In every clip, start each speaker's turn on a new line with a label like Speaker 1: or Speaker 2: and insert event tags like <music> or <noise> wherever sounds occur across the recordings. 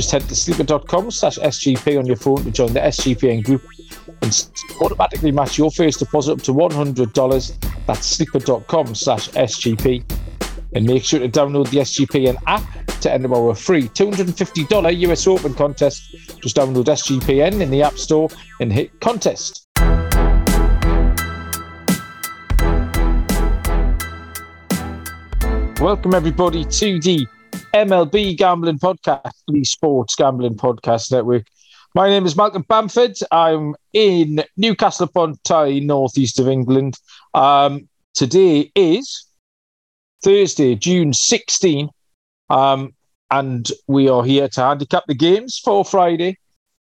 Speaker 1: Just head to sleeper.com slash SGP on your phone to join the SGPN group and automatically match your first deposit up to $100. That's sleeper.com slash SGP. And make sure to download the SGPN app to enter our free $250 US Open contest. Just download SGPN in the App Store and hit contest. Welcome, everybody, to the MLB Gambling Podcast, the Sports Gambling Podcast Network. My name is Malcolm Bamford. I'm in Newcastle upon Tyne, northeast of England. Um, today is Thursday, June 16, um, and we are here to handicap the games for Friday,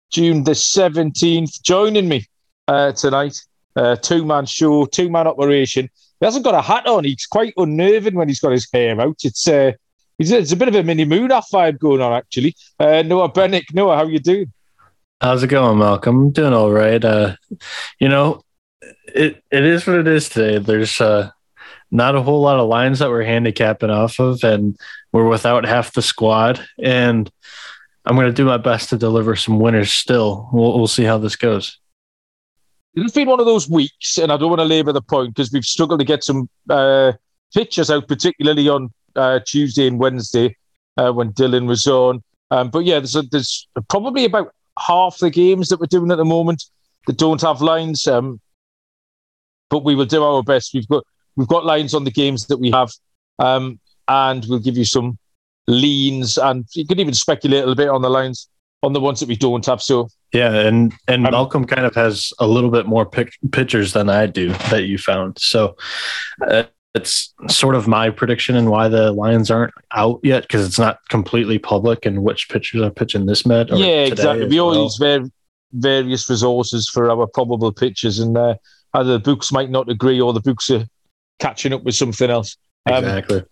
Speaker 1: June the 17th. Joining me uh, tonight, uh, two man show, two man operation. He hasn't got a hat on. He's quite unnerving when he's got his hair out. It's uh, it's a bit of a mini moon off vibe going on, actually. Uh, Noah Bennick, Noah, how you doing?
Speaker 2: How's it going, Malcolm? I'm doing all right. Uh, you know, it it is what it is today. There's uh, not a whole lot of lines that we're handicapping off of, and we're without half the squad. And I'm going to do my best to deliver some winners. Still, we'll we'll see how this goes.
Speaker 1: It's been one of those weeks, and I don't want to labour the point because we've struggled to get some uh, pictures out, particularly on uh, Tuesday and Wednesday uh, when Dylan was on. Um, but yeah, there's a, there's probably about half the games that we're doing at the moment that don't have lines. Um, but we will do our best. We've got we've got lines on the games that we have, um, and we'll give you some leans, and you can even speculate a little bit on the lines on the ones that we don't have. So
Speaker 2: yeah, and and um, Malcolm kind of has a little bit more pic- pictures than I do that you found. So uh, it's sort of my prediction and why the Lions aren't out yet because it's not completely public and which pitchers are pitching this med.
Speaker 1: Yeah, exactly. We all well. use ver- various resources for our probable pitches, and uh, either the books might not agree or the books are catching up with something else.
Speaker 2: Um, exactly.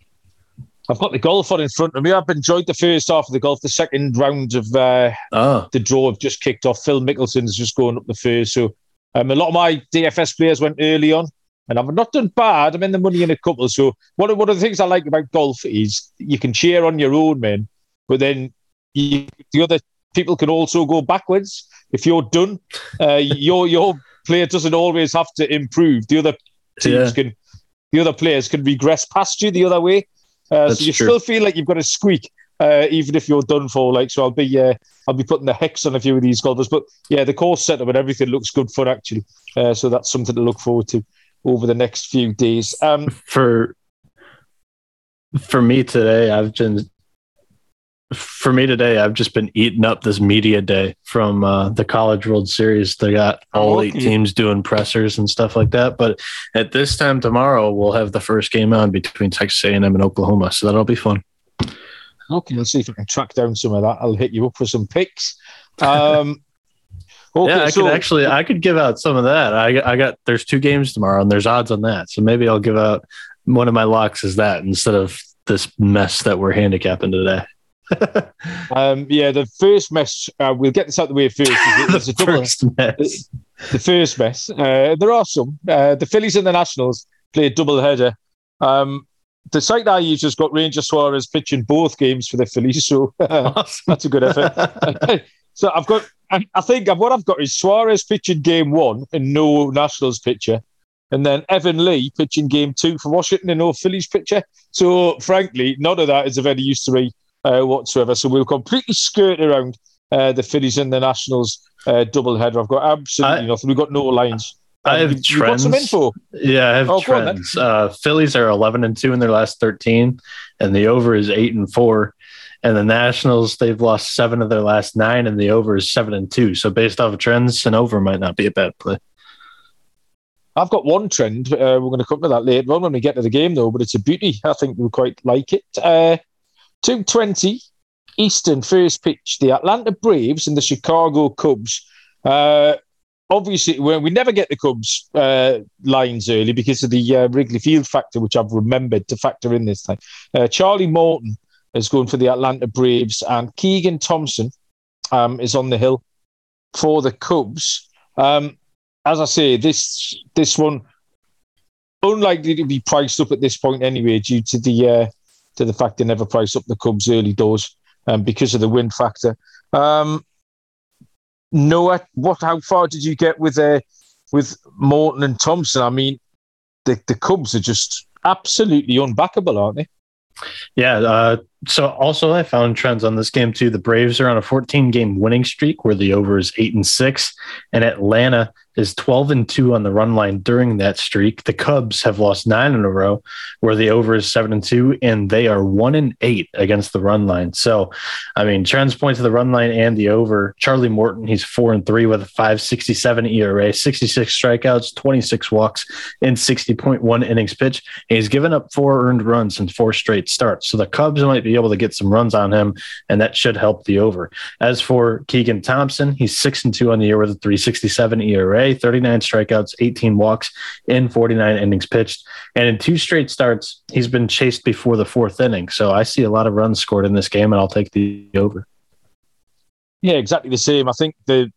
Speaker 1: I've got the golf on in front of me. I've enjoyed the first half of the golf. The second round of uh, oh. the draw have just kicked off. Phil Mickelson's just going up the first. So um, a lot of my DFS players went early on and I've not done bad. I'm in the money in a couple. So one of, one of the things I like about golf is you can cheer on your own, man, but then you, the other people can also go backwards. If you're done, uh, <laughs> your your player doesn't always have to improve. The other teams yeah. can, the other players can regress past you the other way. Uh, so you true. still feel like you've got a squeak, uh, even if you're done for. Like so, I'll be uh, I'll be putting the hex on a few of these golfers. But yeah, the course setup and everything looks good fun actually. Uh, so that's something to look forward to over the next few days. Um,
Speaker 2: for for me today, I've been for me today, I've just been eating up this media day from uh, the College World Series. They got all eight teams doing pressers and stuff like that. But at this time tomorrow, we'll have the first game on between Texas A&M and Oklahoma, so that'll be fun.
Speaker 1: Okay, let's see if I can track down some of that. I'll hit you up for some picks. Um, <laughs>
Speaker 2: Okay, yeah, I so, could actually I could give out some of that. I I got there's two games tomorrow and there's odds on that. So maybe I'll give out one of my locks is that instead of this mess that we're handicapping today. <laughs>
Speaker 1: um, yeah, the first mess. Uh, we'll get this out the way first. <laughs>
Speaker 2: the, a double, first mess.
Speaker 1: The, first mess. Uh, there are some. Uh, the Phillies and the Nationals play a double header. Um, the site I use has got Ranger Suarez pitching both games for the Phillies, so <laughs> awesome. that's a good effort. so I've got I, I think what I've got is Suarez pitching game one and no Nationals pitcher. And then Evan Lee pitching game two for Washington and no Phillies pitcher. So, frankly, none of that is of any use to me uh, whatsoever. So, we'll completely skirt around uh, the Phillies and the Nationals uh, double header. I've got absolutely I, nothing. We've got no lines.
Speaker 2: I have you, trends. some info. Yeah, I have oh, trends. Uh, Phillies are 11 and 2 in their last 13, and the over is 8 and 4. And the Nationals, they've lost seven of their last nine, and the over is seven and two. So based off of trends, an over might not be a bad play.
Speaker 1: I've got one trend. Uh, we're going to come to that later on when we get to the game, though. But it's a beauty. I think we quite like it. Uh, Two twenty Eastern first pitch. The Atlanta Braves and the Chicago Cubs. Uh, obviously we never get the Cubs uh, lines early because of the uh, Wrigley Field factor, which I've remembered to factor in this time. Uh, Charlie Morton is going for the Atlanta Braves, and Keegan Thompson um, is on the hill for the Cubs. Um, as I say, this this one unlikely to be priced up at this point anyway, due to the uh, to the fact they never price up the Cubs early doors um, because of the wind factor. Um, Noah, what? How far did you get with uh, with Morton and Thompson? I mean, the the Cubs are just absolutely unbackable, aren't they?
Speaker 2: Yeah. Uh, so also, I found trends on this game too. The Braves are on a 14 game winning streak where the over is eight and six, and Atlanta is 12 and 2 on the run line during that streak. The Cubs have lost nine in a row, where the over is 7 and 2, and they are 1 and 8 against the run line. So, I mean, trends point to the run line and the over. Charlie Morton, he's 4 and 3 with a 567 ERA, 66 strikeouts, 26 walks, and 60.1 innings pitched. he's given up four earned runs in four straight starts. So the Cubs might be able to get some runs on him, and that should help the over. As for Keegan Thompson, he's 6 and 2 on the year with a 367 ERA. 39 strikeouts, 18 walks in 49 innings pitched. And in two straight starts, he's been chased before the fourth inning. So I see a lot of runs scored in this game, and I'll take the over.
Speaker 1: Yeah, exactly the same. I think the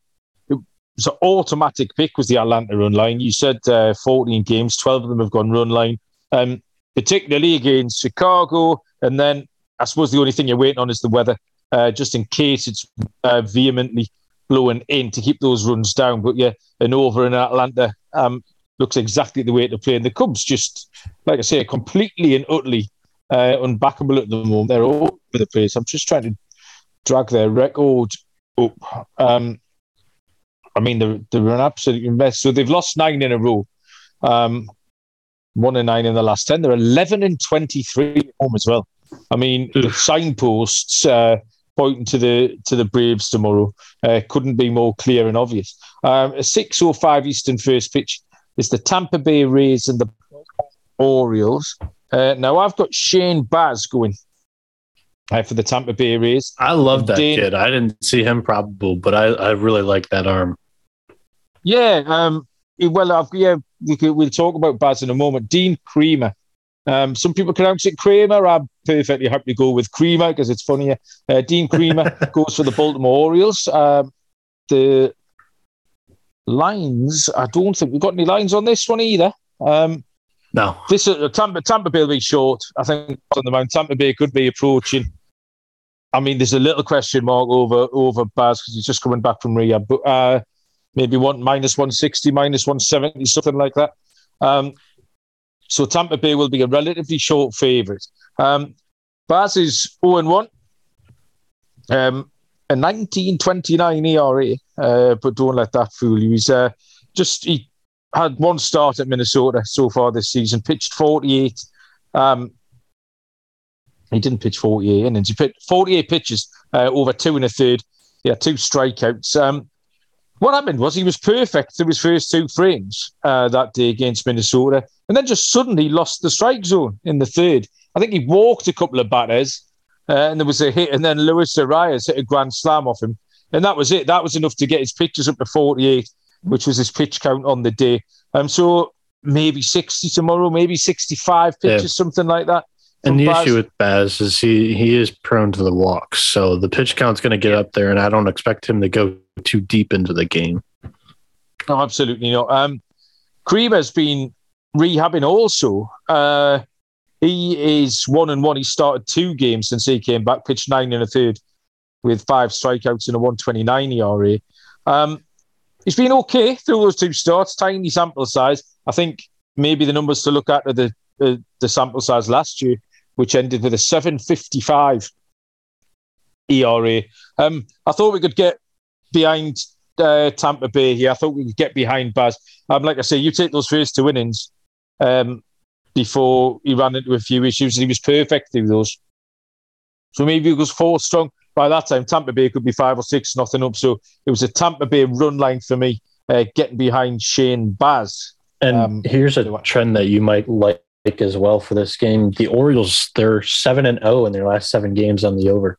Speaker 1: an automatic pick was the Atlanta run line. You said uh, 14 games, 12 of them have gone run line, um, particularly against Chicago. And then I suppose the only thing you're waiting on is the weather, uh, just in case it's uh, vehemently blowing in to keep those runs down. But yeah, an over in Atlanta um, looks exactly the way to play. And the Cubs just, like I say, completely and utterly uh, unbackable at the moment. They're all over the place. I'm just trying to drag their record up. Um, I mean, they're, they're an absolute mess. So they've lost nine in a row. Um, one and nine in the last 10. They're 11 and 23 at home as well. I mean, the signposts uh, pointing to the to the Braves tomorrow. Uh, couldn't be more clear and obvious. Um, a six or five Eastern first pitch is the Tampa Bay Rays and the Orioles. Uh, now I've got Shane Baz going uh, for the Tampa Bay Rays.
Speaker 2: I love that Dane, kid. I didn't see him probable, but I, I really like that arm.
Speaker 1: Yeah. Um, well, I've, yeah, we could, we'll talk about Baz in a moment. Dean Kremer um, some people pronounce it Kramer. I'm perfectly happy to go with Creamer because it's funnier. Uh, Dean Kremer <laughs> goes for the Baltimore Orioles. Um, the lines, I don't think we've got any lines on this one either. Um,
Speaker 2: no.
Speaker 1: This uh, Tampa, Tampa Bay will be short. I think on the mount, Tampa Bay could be approaching. I mean, there's a little question mark over over Baz because he's just coming back from rehab, but uh, maybe one minus 160, minus 170, something like that. Um, so Tampa Bay will be a relatively short favourite. Um, Baz is 0 1. Um, a 1929 ERA, uh, but don't let that fool you. He's uh, just he had one start at Minnesota so far this season, pitched 48. Um, he didn't pitch 48 innings. He pitched 48 pitches uh, over two and a third. Yeah, two strikeouts. Um, what happened was he was perfect through his first two frames uh, that day against Minnesota, and then just suddenly lost the strike zone in the third. I think he walked a couple of batters, uh, and there was a hit, and then Luis Arraez hit a grand slam off him, and that was it. That was enough to get his pitches up to 48, which was his pitch count on the day. Um, so maybe 60 tomorrow, maybe 65 pitches, yeah. something like that.
Speaker 2: And the Baz. issue with Baz is he he is prone to the walks, so the pitch count's going to get up there, and I don't expect him to go too deep into the game.
Speaker 1: No, absolutely not. Um, Kremer's been rehabbing also. Uh, he is one and one. He started two games since he came back, pitched nine and a third with five strikeouts and a 129 ERA. Um, he's been okay through those two starts, tiny sample size. I think maybe the numbers to look at are the, the, the sample size last year which ended with a 755 ERA. Um, I thought we could get behind uh, Tampa Bay here. I thought we could get behind Baz. Um, like I say, you take those first two innings um, before he ran into a few issues, and he was perfect through those. So maybe he was four strong. By that time, Tampa Bay could be five or six, nothing up. So it was a Tampa Bay run line for me, uh, getting behind Shane Baz.
Speaker 2: And um, here's a trend that you might like as well for this game. The Orioles, they're seven and zero oh in their last seven games on the over.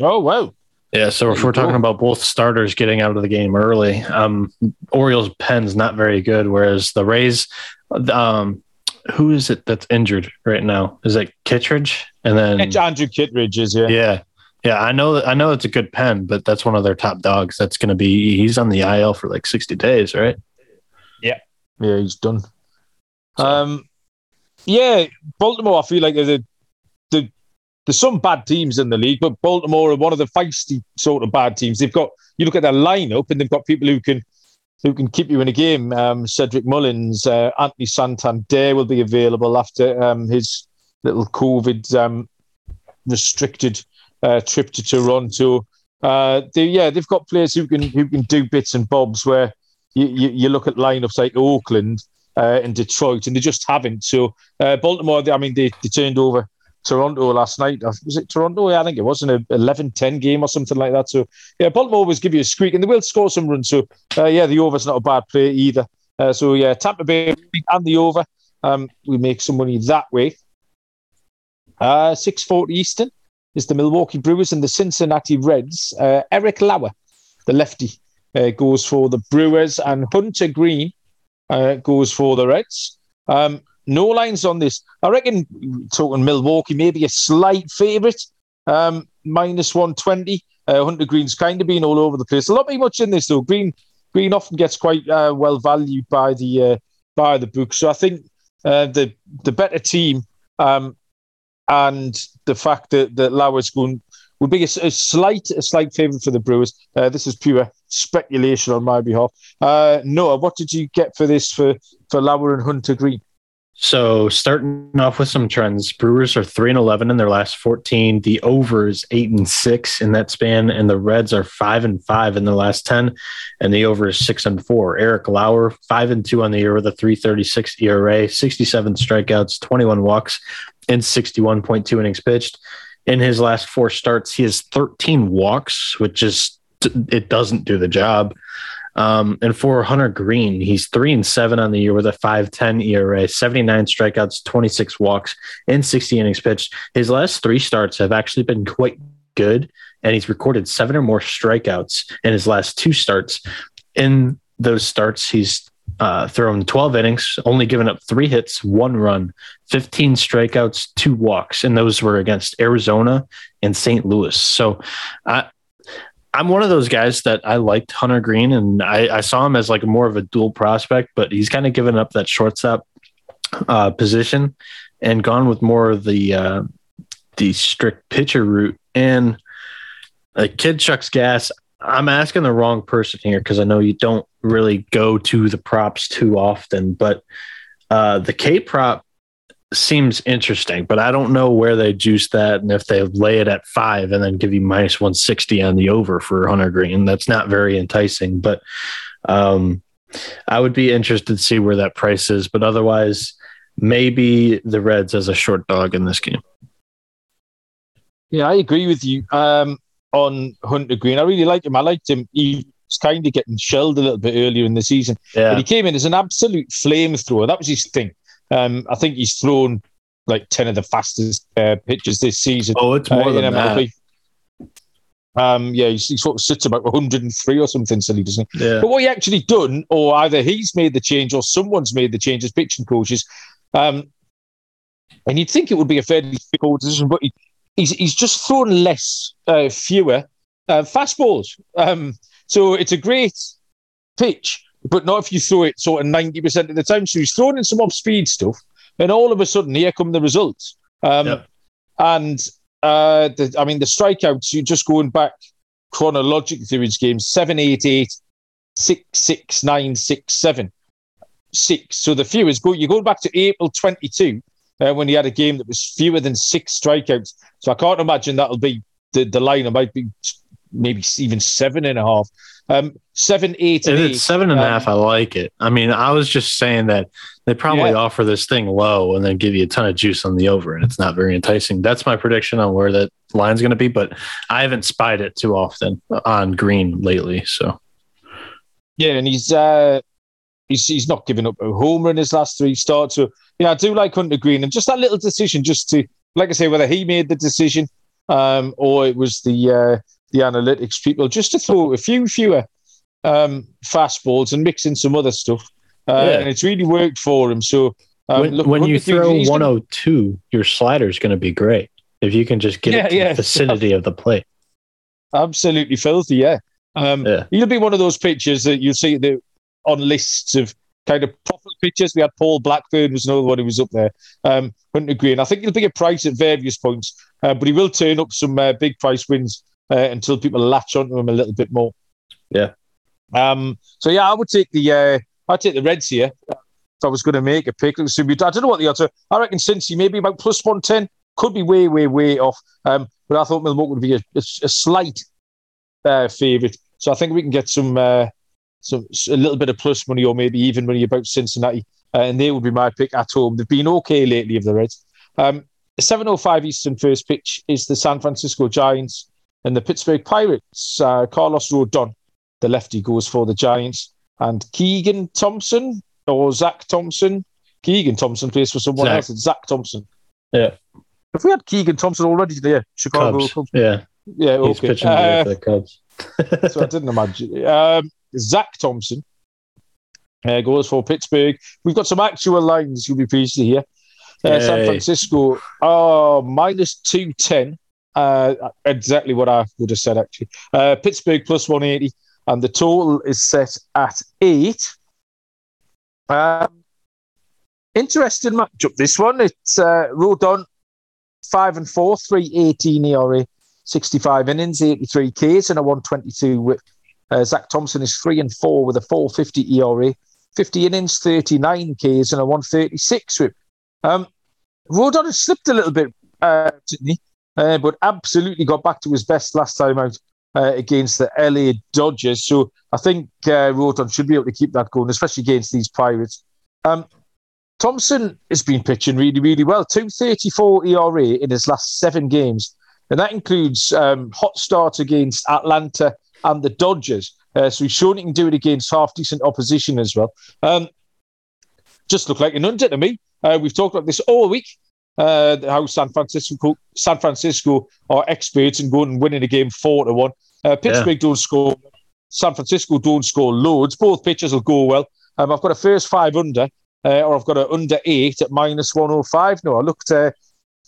Speaker 1: Oh wow!
Speaker 2: Yeah, so if we're talking about both starters getting out of the game early, um, Orioles pen's not very good, whereas the Rays, um, who is it that's injured right now? Is it Kittredge? And then
Speaker 1: it's Andrew Kittredge is yeah.
Speaker 2: Yeah. Yeah, I know I know it's a good pen, but that's one of their top dogs. That's gonna be he's on the IL for like 60 days, right?
Speaker 1: Yeah. Yeah, he's done. So. Um yeah, Baltimore, I feel like the the there's some bad teams in the league, but Baltimore are one of the feisty sort of bad teams. They've got you look at their lineup, and they've got people who can who can keep you in a game. Um, Cedric Mullins, uh, Anthony Santander will be available after um, his little COVID um, restricted uh, trip to Toronto. Uh, they, yeah, they've got players who can who can do bits and bobs. Where you, you, you look at lineups like Oakland uh, and Detroit, and they just haven't. So uh, Baltimore, I mean, they, they turned over Toronto last night. Uh, was it Toronto? Yeah, I think it was an 11 10 game or something like that. So, yeah, Baltimore always give you a squeak and they will score some runs. So, uh, yeah, the over's not a bad play either. Uh, so, yeah, Tampa Bay and the over. Um, we make some money that way. Uh, 640 Eastern is the Milwaukee Brewers and the Cincinnati Reds. Uh, Eric Lauer, the lefty, uh, goes for the Brewers, and Hunter Greene uh, goes for the Reds. Um, no lines on this. I reckon talking Milwaukee, maybe a slight favourite, um, minus 120. Uh, Hunter Greene's kind of been all over the place. A lot be much in this though. Greene Greene often gets quite uh, well valued by the uh, by the book. So I think uh, the the better team um, and the fact that that Lauer's going would be a, a slight a slight favourite for the Brewers. Uh, this is pure speculation on my behalf. Uh, Noah, what did you get for this for for Lauer and Hunter Greene?
Speaker 2: So starting off with some trends, Brewers are three and eleven in their last fourteen. The over is eight and six in that span, and the Reds are five and five in the last ten, and the over is six and four. Eric Lauer five and two on the year with a three thirty six ERA, sixty seven strikeouts, twenty one walks, and sixty one point two innings pitched. In his last four starts, he has thirteen walks, which is it doesn't do the job. Um, and for Hunter Greene, he's three and seven on the year with a 5.10 ERA, 79 strikeouts, 26 walks, and 60 innings pitched. His last three starts have actually been quite good, and he's recorded seven or more strikeouts in his last two starts. In those starts, he's uh, thrown 12 innings, only given up three hits, one run, 15 strikeouts, two walks, and those were against Arizona and St. Louis. So uh, I'm one of those guys that I liked Hunter Greene, and I, I saw him as like more of a dual prospect, but he's kind of given up that shortstop uh, position and gone with more of the uh, the strict pitcher route. And a kid chucks gas. I'm asking the wrong person here because I know you don't really go to the props too often, but uh, the K prop seems interesting, but I don't know where they juice that and if they lay it at five and then give you minus 160 on the over for Hunter Greene. That's not very enticing, but um, I would be interested to see where that price is. But otherwise, maybe the Reds as a short dog in this game.
Speaker 1: Yeah, I agree with you um, on Hunter Greene. I really like him. I liked him. He was kind of getting shelled a little bit earlier in the season, yeah. but he came in as an absolute flamethrower. That was his thing. Um, I think he's thrown like 10 of the fastest uh, pitches this season.
Speaker 2: Oh, it's more uh, than
Speaker 1: that. Um, yeah, he, he, sort of sits about 103 or something silly, doesn't he? Yeah. But what he actually done, or either he's made the change or someone's made the change as pitching coaches. Um, and you'd think it would be a fairly difficult decision, but he, he's, he's just thrown less, uh, fewer uh, fastballs. Um, so it's a great pitch, but not if you throw it sort of 90% of the time. So he's throwing in some off speed stuff, and all of a sudden, here come the results. Um, yep. And uh, the, I mean, the strikeouts, you're just going back chronologically through his games 7 8 8, 6 6 9 6 7 6. So the fewest, go, you're going back to April 22 uh, when he had a game that was fewer than six strikeouts. So I can't imagine that'll be the, the line. It might be maybe even seven and a half. Um, seven, eight, and
Speaker 2: it's seven and a half. um, I like it. I mean, I was just saying that they probably yeah. offer this thing low and then give you a ton of juice on the over, and it's not very enticing. That's my prediction on where that line's going to be, but I haven't spied it too often on Greene lately. So,
Speaker 1: yeah, and he's uh, he's he's not giving up a homer in his last three starts. So, yeah, I do like Hunter Greene, and just that little decision, just to like I say, whether he made the decision um, or it was the uh, the analytics people just to throw a few fewer um, fastballs and mix in some other stuff. Uh, yeah. And it's really worked for him. So
Speaker 2: um, when, look, when you throw 102, your slider is going to be great if you can just get yeah, it to yeah. <laughs> the vicinity of the plate.
Speaker 1: Absolutely filthy, yeah. Um, yeah. He'll be one of those pitchers that you'll see the, on lists of kind of profile pitchers. We had Paul Blackburn was another one who was up there. Um, Hunter Greene. I think he'll be a price at various points, uh, but he will turn up some uh, big price wins uh, until people latch onto him a little bit more.
Speaker 2: Yeah.
Speaker 1: Um, so yeah, I would take the uh, I'd take the Reds here. If I was going to make a pick, I don't know what the odds are. I reckon Cincy maybe about plus one ten could be way, way, way off. Um, but I thought Milwaukee would be a, a, a slight uh, favourite. So I think we can get some, uh, some a little bit of plus money or maybe even money about Cincinnati, uh, and they would be my pick at home. They've been okay lately of the Reds. Um, 7:05 Eastern first pitch is the San Francisco Giants and the Pittsburgh Pirates. Uh, Carlos Rodon, the lefty, goes for the Giants, and Keegan Thompson or Zach Thompson. Keegan Thompson plays for someone Zach. else. It's Zach Thompson.
Speaker 2: Yeah.
Speaker 1: If we had Keegan Thompson already there, Chicago
Speaker 2: Cubs. Cubs. Yeah.
Speaker 1: Yeah, okay. He's pitching uh, for the Cubs. <laughs> so I didn't imagine. Um, Zach Thompson uh, goes for Pittsburgh. We've got some actual lines you'll be pleased to hear. Uh, San Francisco, oh, minus 210. Uh, exactly what I would have said, actually. Uh, Pittsburgh plus 180, and the total is set at eight. Um, interesting matchup, this one. It's uh, Rodon five and four, 318 ERA, 65 innings, 83 Ks, and a 122 whip. Uh, Zach Thompson is three and four with a 450 ERA, 50 innings, 39 Ks, and a 136 whip. Um, Rodon has slipped a little bit, uh? Uh, but absolutely got back to his best last time out uh, against the LA Dodgers. So I think uh, Rodon should be able to keep that going, especially against these Pirates. Um, Thompson has been pitching really, really well. 234 ERA in his last seven games. And that includes um, hot starts against Atlanta and the Dodgers. Uh, so he's shown he can do it against half decent opposition as well. Um, just look like an under to me. Uh, we've talked about this all week. Uh, how San Francisco San Francisco are experts in going and winning a game four to one. Uh, Pittsburgh yeah. don't score. San Francisco don't score loads. Both pitchers will go well. Um, I've got a first five under uh, or I've got an under eight at minus 105. No, I looked, uh,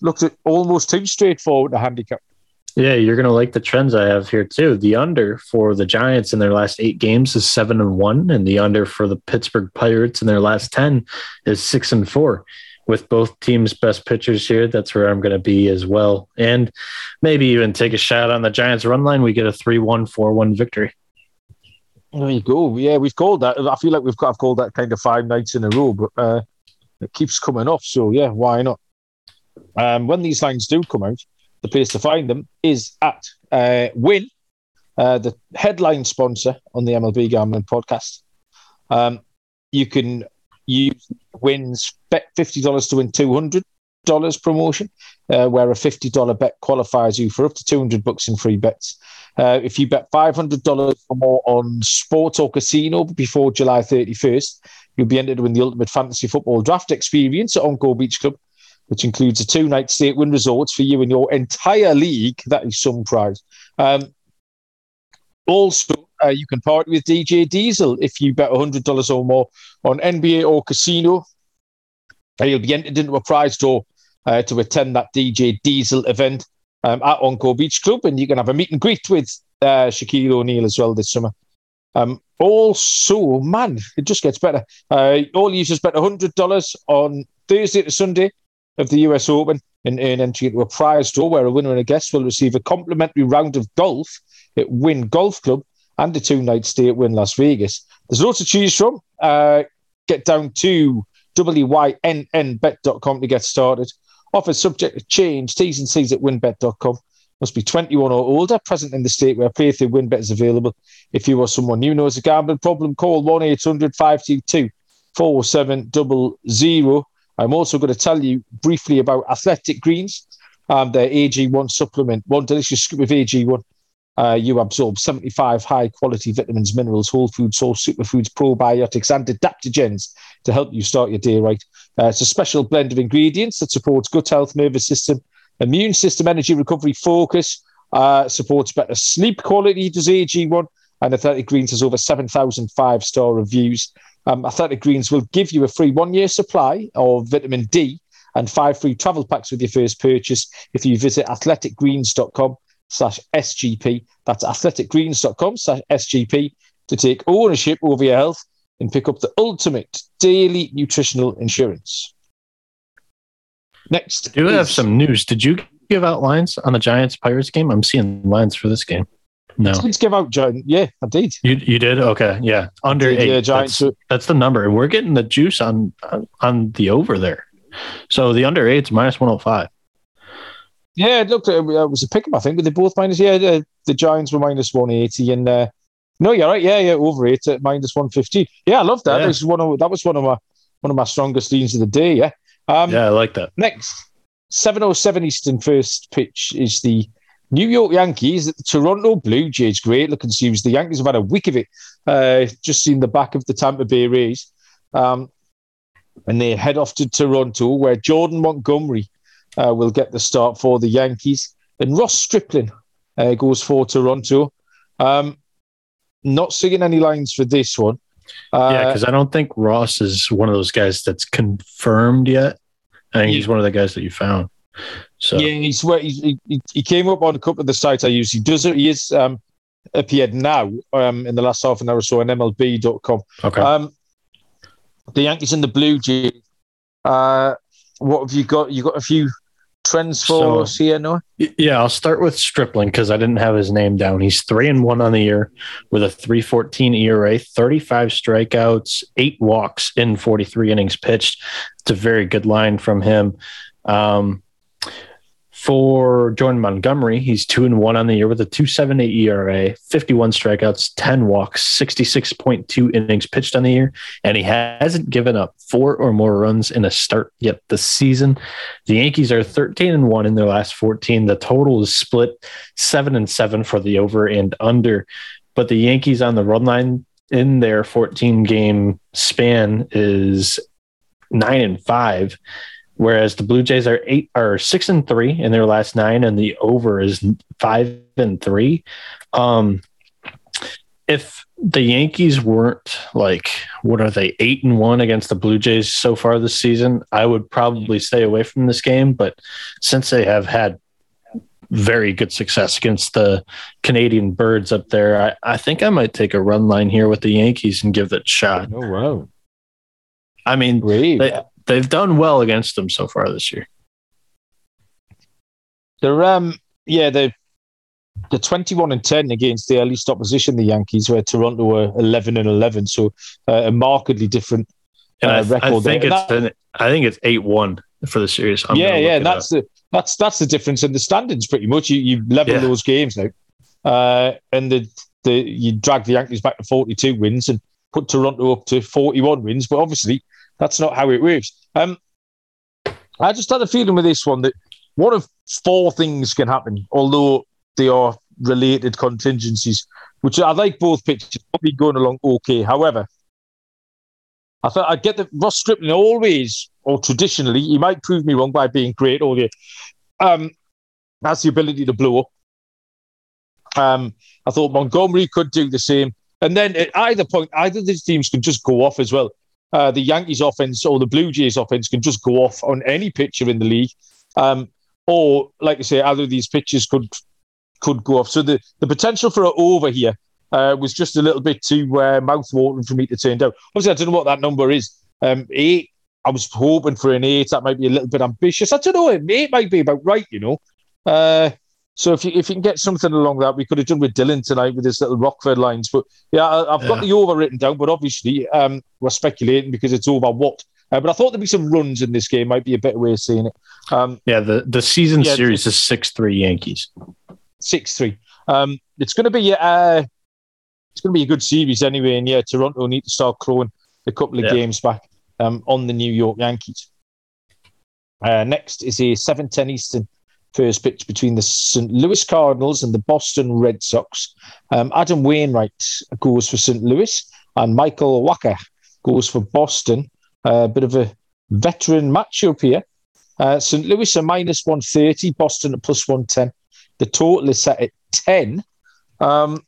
Speaker 1: looked at almost too straightforward a handicap.
Speaker 2: Yeah, you're going to like the trends I have here too. The under for the Giants in their last eight games is seven and one, and the under for the Pittsburgh Pirates in their last 10 is six and four. With both teams' best pitchers here, that's where I'm going to be as well. And maybe even take a shot on the Giants run line. We get a 3 1 4 1 victory.
Speaker 1: There you go. Yeah, we've called that. I feel like we've got I've called that kind of five nights in a row, but uh, it keeps coming off. So yeah, why not? Um, when these lines do come out, the place to find them is at uh, Win, uh, the headline sponsor on the MLB Gambling Podcast. Um, you can use Win's bet fifty dollars to win two hundred dollars promotion, uh, where a fifty dollar bet qualifies you for up to two hundred bucks in free bets. Uh, if you bet $500 or more on sports or casino before July 31st, you'll be entered to win the ultimate fantasy football draft experience at Encore Beach Club, which includes a two night stay at Wynn Resorts for you and your entire league. That is some prize. Um, also, uh, you can party with DJ Diesel if you bet $100 or more on NBA or casino. Uh, you'll be entered into a prize draw uh, to attend that DJ Diesel event um, at Encore Beach Club, and you can have a meet and greet with uh, Shaquille O'Neal as well this summer. Um, also, man, it just gets better. Uh, all users bet $100 on Thursday to Sunday of the US Open and earn entry into a prize draw where a winner and a guest will receive a complimentary round of golf at Wynn Golf Club and a two night stay at Wynn Las Vegas. There's lots to choose from. Uh, get down to wynnbet.com to get started. Offers subject to change. T's and C's at wynnbet.com. Must be 21 or older, present in the state where play through WynnBET is available. If you or someone you know has a gambling problem, call 1 800 522 4700. I'm also going to tell you briefly about Athletic Greens, um, their AG1 supplement. One delicious scoop of AG1 uh, you absorb 75 high quality vitamins, minerals, whole food source, superfoods, probiotics, and adaptogens to help you start your day right. Uh, it's a special blend of ingredients that supports gut health, nervous system, immune system, energy recovery, focus, uh, supports better sleep quality, does AG1, and Athletic Greens has over 7,000 five star reviews. Um, Athletic Greens will give you a free one year supply of vitamin D and five free travel packs with your first purchase if you visit athleticgreens.com slash SGP. That's athleticgreens.com slash SGP to take ownership over your health and pick up the ultimate daily nutritional insurance. Next.
Speaker 2: I do is, have some news. Did you give out lines on the Giants Pirates game? I'm seeing lines for this game. No.
Speaker 1: Did give out Giant. Yeah, I did.
Speaker 2: You you did? Okay. Yeah. Under did, eight. Yeah, Giants. That's, that's, the number. We're getting the juice on on the over there. So the under eight's minus 105.
Speaker 1: Yeah, it looked, it was a pickup, I think, but they both minus. Yeah, the, the Giants were minus 180 and uh, no, you're right. Yeah, yeah, over eight at minus one fifty. Yeah, I love that. Yeah. That was one of that was one of my one of my strongest leans of the day. Yeah.
Speaker 2: Um, yeah, I like that.
Speaker 1: Next, seven oh seven Eastern first pitch is the New York Yankees at the Toronto Blue Jays. Great looking series. The Yankees have had a week of it. Uh, just seen the back of the Tampa Bay Rays. Um, and they head off to Toronto, where Jordan Montgomery uh, will get the start for the Yankees. And Ross Stripling uh, goes for Toronto. Um, not seeing any lines for this one.
Speaker 2: Uh, yeah, because I don't think Ross is one of those guys that's confirmed yet. I think he's one of the guys that you found. So
Speaker 1: yeah, he's where he, he, he came up on a couple of the sites I use. He does it. He is um, appeared now um, in the last half an hour or so on MLB.com.
Speaker 2: Okay. Um,
Speaker 1: the Yankees and the Blue Jays. Uh, what have you got? You got a few trends for so, Noah?
Speaker 2: Yeah, I'll start with Stripling because I didn't have his name down. He's three and one on the year with a 314 ERA, 35 strikeouts, eight walks in 43 innings pitched. It's a very good line from him. Um, for Jordan Montgomery, he's two and one on the year with a 2.78 ERA, 51 strikeouts, 10 walks, 66.2 innings pitched on the year, and he hasn't given up four or more runs in a start yet this season. The Yankees are 13 and one in their last 14. The total is split seven and seven for the over and under, but the Yankees on the run line in their 14 game span is nine and five whereas the Blue Jays are eight or six and three in their last nine, and the over is five and three. Um, if the Yankees weren't like what are they eight and one against the Blue Jays so far this season, I would probably stay away from this game. But since they have had very good success against the Canadian birds up there, I, I think I might take a run line here with the Yankees and give it a shot.
Speaker 1: Oh wow.
Speaker 2: I mean, they, they've done well against them so far this year.
Speaker 1: They're um yeah they the 21 and 10 against the least opposition, the Yankees, where Toronto were 11 and 11, so uh, a markedly different uh, I, record.
Speaker 2: I think it's that, I think it's eight one for the series.
Speaker 1: I'm yeah, yeah, that's the that's that's the difference in the standings. Pretty much, you you level yeah. those games now, uh, and the the you drag the Yankees back to 42 wins and put Toronto up to 41 wins, but obviously that's not how it works. Um, I just had a feeling with this one that one of four things can happen, although they are related contingencies, which I like both pitches, probably going along okay. However, I thought I'd get the Ross Stripling always, or traditionally, he might prove me wrong by being great all year. Um, the ability to blow up. Um, I thought Montgomery could do the same. And then at either point, either of these teams can just go off as well uh, the Yankees offense or the Blue Jays offense can just go off on any pitcher in the league. Um, or, like I say, either of these pitches could could go off. So the, the potential for an over here uh, was just a little bit too uh, mouth-watering for me to turn down. Obviously, I don't know what that number is. Um, eight, I was hoping for an eight. That might be a little bit ambitious. I don't know. Eight might be about right, you know. Uh, so if you if you can get something along that, we could have done with Dylan tonight with his little Rockford lines. But yeah, I, have got the over written down, but obviously um, we're speculating because it's over what. Uh, but I thought there'd be some runs in this game. Might be a better way of saying it. Um,
Speaker 2: yeah, the the season yeah, series is six three Yankees.
Speaker 1: Six three. Um, it's going to be uh, it's going to be a good series anyway. And yeah, Toronto need to start clawing a couple of yeah. games back um, on the New York Yankees. Uh, next is a seven ten Eastern first pitch between the St. Louis Cardinals and the Boston Red Sox. Um, Adam Wainwright goes for St. Louis, and Michael Wacha goes for Boston. A uh, bit of a veteran matchup here. Uh, St. Louis are minus 130, Boston at plus 110. The total is set at 10. Um,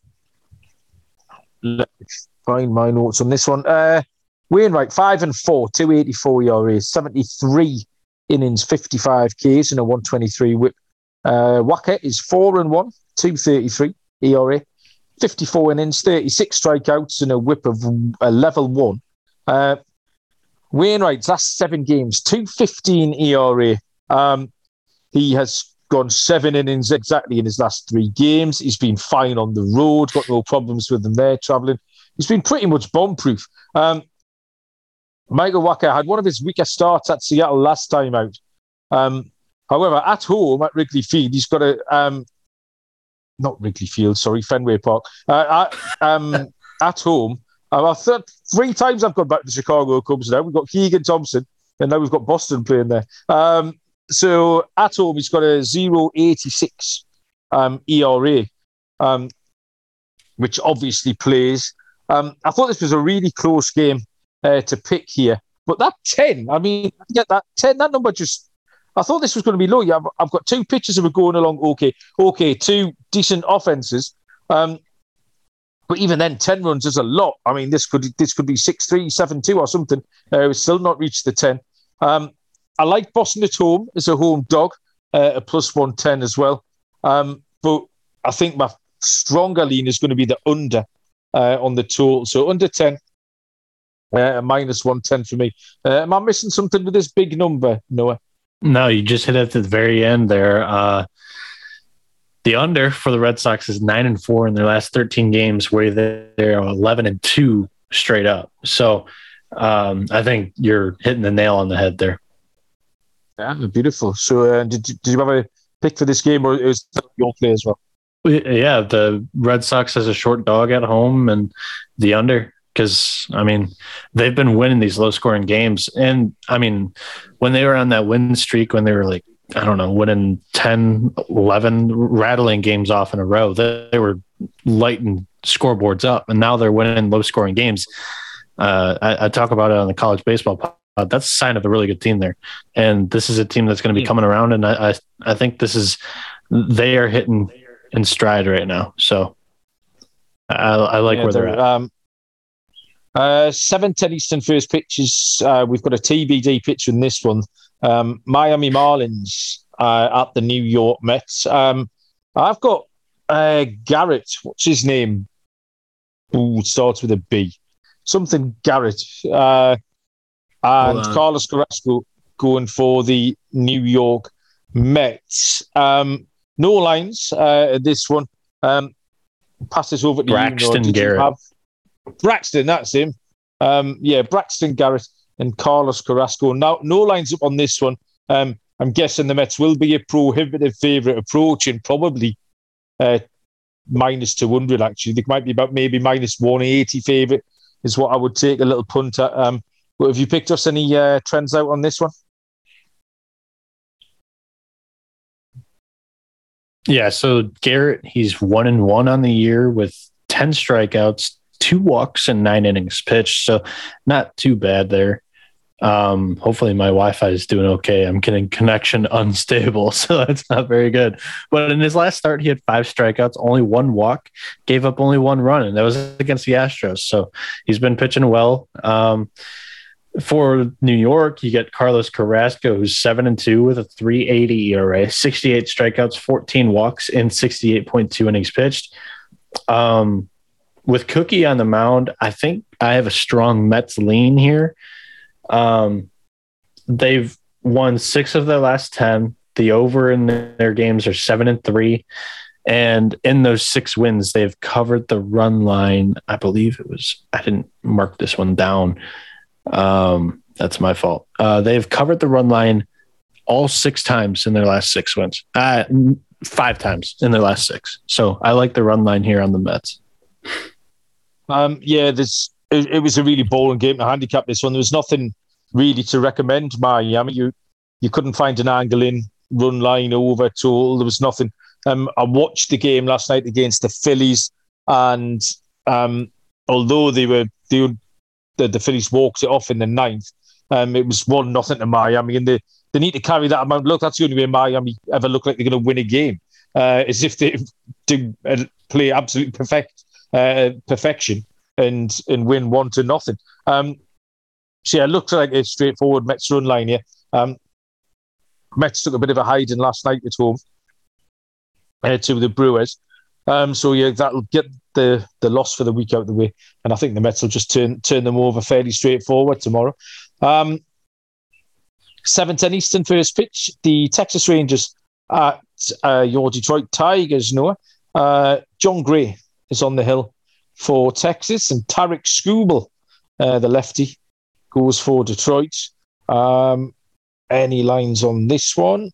Speaker 1: let's find my notes on this one. Uh, Wainwright, 5 and 4, 284 ERA, 73 innings, 55 Ks, and a 123 whip. Uh, Wacha is 4 and 1, 233 ERA, 54 innings, 36 strikeouts, and a whip of a level 1. Uh, Wainwright's last seven games, 215 ERA. Um, he has gone seven innings exactly in his last three games. He's been fine on the road, got no problems with them there traveling. He's been pretty much bomb proof. Um, Michael Wacha had one of his weaker starts at Seattle last time out. Um, however, at home at Wrigley Field, he's got a um, not Wrigley Field, sorry, Fenway Park. Uh, at, um, <laughs> at home, uh, th- three times I've gone back to Chicago Cubs now. We've got Keegan Thompson, and now we've got Boston playing there. Um, so at home, he's got a 0.86 um, ERA, um, which obviously plays. Um, I thought this was a really close game uh, to pick here, but that 10, I mean, get that 10, that number just. I thought this was going to be low. Yeah, I've, got two pitches that it going along. Okay, okay, two decent offenses. Um, but even then, ten runs is a lot. I mean, this could this could be six three, seven two, or something. Uh, still not reached the ten. Um, I like Boston at home as a home dog, uh, a plus 110 as well. Um, but I think my stronger lean is going to be the under uh, on the total. So under 10, uh, minus 110 for me. Uh, am I missing something with this big number, Noah?
Speaker 2: No, you just hit it at the very end there. Uh, the under for the Red Sox is nine and four in their last 13 games, where they're 11 and two straight up. So um, I think you're hitting the nail on the head there.
Speaker 1: Yeah, beautiful. So, uh, did, did you have a pick for this game, or is it your play as well?
Speaker 2: Yeah, the Red Sox has a short dog at home and the under because I mean they've been winning these low scoring games, and I mean when they were on that win streak, when they were like I don't know winning 10, 11, rattling games off in a row, they, they were lighting scoreboards up, and now they're winning low scoring games. Uh, I, I, talk about it on the college baseball uh, that's a sign of a really good team there. And this is a team that's going to be coming around. And I, I, I think this is, they are hitting in stride right now. So I, I like yeah, where they're, they're at. Um,
Speaker 1: uh, 7 10 Eastern first pitches. Uh, we've got a TBD pitch in this one. Um, Miami Marlins uh, at the New York Mets. Um, I've got uh, Garrett. What's his name? Ooh, starts with a B. Something Garrett. Uh, and Carlos Carrasco going for the New York Mets. Um, no lines. Uh, this one. Um, passes over to
Speaker 2: Braxton
Speaker 1: you,
Speaker 2: Garrett. Have...
Speaker 1: Braxton, that's him. Um, yeah, Braxton Garrett and Carlos Carrasco. Now, no lines up on this one. Um, I'm guessing the Mets will be a prohibitive favourite approaching probably uh, minus 200, actually. They might be about maybe minus 180 favourite, is what I would take a little punt at. Um, but have you picked us any uh, trends out on this one?
Speaker 2: Yeah, so Garrett, he's one and one on the year with 10 strikeouts, two walks, and nine innings pitched. So not too bad there. Um, hopefully my Wi-Fi is doing okay. I'm getting connection <laughs> unstable, <laughs> so that's not very good. But in his last start, he had five strikeouts, only one walk, gave up only one run, and that was against the Astros. So he's been pitching well. Um, for New York, you get Carlos Carrasco, who's seven and two with a 380 ERA, 68 strikeouts, 14 walks, and 68.2 innings pitched. Um, with Cookie on the mound, I think I have a strong Mets lean here. Um, they've won six of their last 10. The over in their games are seven and three. And in those six wins, they've covered the run line. I believe it was, I didn't mark this one down um, that's my fault. Uh, they've covered the run line all six times in their last six wins. Uh, five times in their last six. So I like the run line here on the Mets.
Speaker 1: Um, yeah, it, it, was a really boring game to handicap this one. There was nothing really to recommend Miami. You you couldn't find an angle in run line over total. There was nothing. Um, I watched the game last night against the Phillies, and um, although they were they the, the Phillies walked it off in the ninth. Um, it was one nothing to Miami, and they, they need to carry that amount. Look, that's the only way Miami ever look like they're going to win a game. uh, as if they <laughs> do uh, play absolute perfect uh, perfection and and win one to nothing. Um, so yeah, it looks like a straightforward Mets run line here. Um, Mets took a bit of a hiding last night at home uh, to the Brewers. Um, so yeah, that'll get the the loss for the week out of the way, and I think the Mets will just turn turn them over fairly straightforward tomorrow. Um, 7:10 Eastern first pitch. The Texas Rangers at uh, your Detroit Tigers. Noah uh, Jon Gray is on the hill for Texas, and Tarik Skubal, uh, the lefty, goes for Detroit. Um, any lines on this one?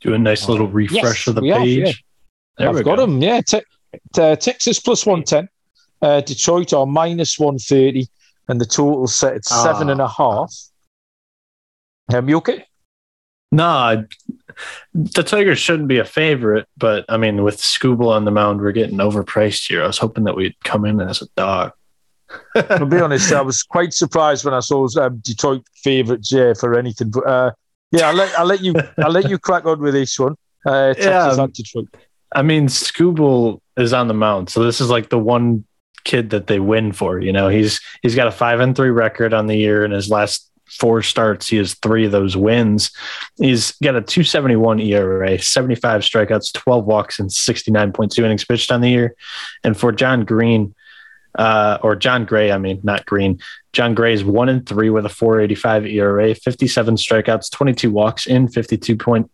Speaker 2: Do a nice little refresh yes, of the page. Have,
Speaker 1: yeah. I've got go. them. Yeah, te- te- Texas plus one ten, uh, Detroit are minus one thirty, and the total set at ah. seven and a half. Um, you okay?
Speaker 2: No, the Tigers shouldn't be a favorite, but I mean, with Skubal on the mound, we're getting overpriced here. I was hoping that we'd come in as a dog.
Speaker 1: to be honest, I was quite surprised when I saw um, Detroit favourites yeah, for anything. But uh, yeah, I'll let, I'll let you I'll let you crack on with this one. Uh, yeah, Detroit.
Speaker 2: I mean, Skubal is on the mound, so this is like the one kid that they win for. You know, he's he's got a five and three record on the year in his last four starts. He has three of those wins. He's got a 271 ERA, 75 strikeouts, 12 walks, and 69.2 innings pitched on the year. And for John Green, uh, or Jon Gray, I mean, not Green. Jon Gray is one and three with a 485 ERA, 57 strikeouts, 22 walks in 52.1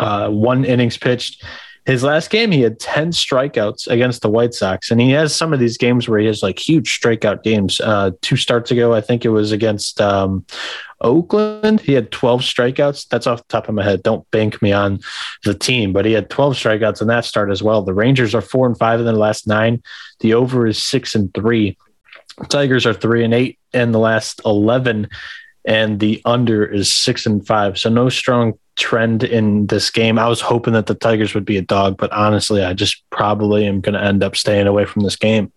Speaker 2: uh, innings pitched. His last game, he had 10 strikeouts against the White Sox, and he has some of these games where he has like huge strikeout games. Uh, two starts ago, I think it was against um, Oakland. He had 12 strikeouts. That's off the top of my head. Don't bank me on the team, but he had 12 strikeouts in that start as well. The Rangers are four and five in the last nine. The over is six and three. Tigers are three and eight in the last 11 and the under is six and five. So no strong trend in this game. I was hoping that the Tigers would be a dog, but honestly, I just probably am going to end up staying away from this game.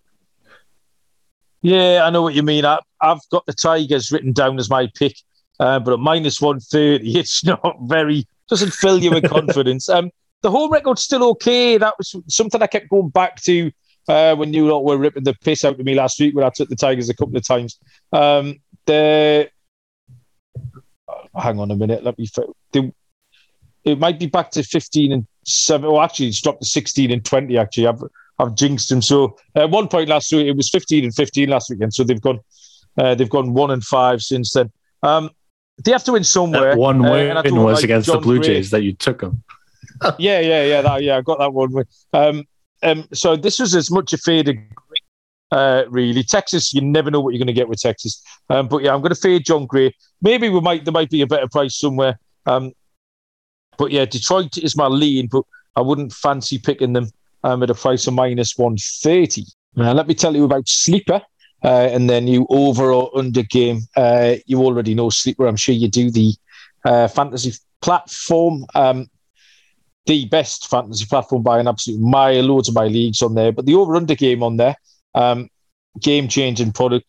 Speaker 1: Yeah, I know what you mean. I, have got the Tigers written down as my pick, uh, but at minus 130, <laughs> it's not very, doesn't fill you with <laughs> confidence. Um, the home record's still okay. That was something I kept going back to uh, when you lot were ripping the piss out of me last week when I took the Tigers a couple of times. Um, the hang on a minute. Let me. The, it might be back to 15 and 7. Oh, actually, it's dropped to 16 and 20, actually. I've, I've jinxed them. So at one point last week, it was 15 and 15 last weekend. So they've gone uh, they've gone 1 and 5 since then. Um, they have to win somewhere.
Speaker 2: That one uh, win uh, was like against John the Blue Gray. Jays that you took them. <laughs>
Speaker 1: yeah, yeah, yeah. That, yeah, I got that one win. Um, um, so this was as much a fade uh, really. Texas, you never know what you're going to get with Texas. Um, but yeah, I'm going to fade Jon Gray. Maybe we might there might be a better price somewhere. Um, but yeah, Detroit is my lead, but I wouldn't fancy picking them um, at a price of minus 130. Now, let me tell you about Sleeper. Uh, and then you over or under game. Uh, you already know Sleeper. I'm sure you do the uh, fantasy platform. Um, the best fantasy platform by an absolute mile. Loads of my leagues on there, but the over under game on there um, game changing product.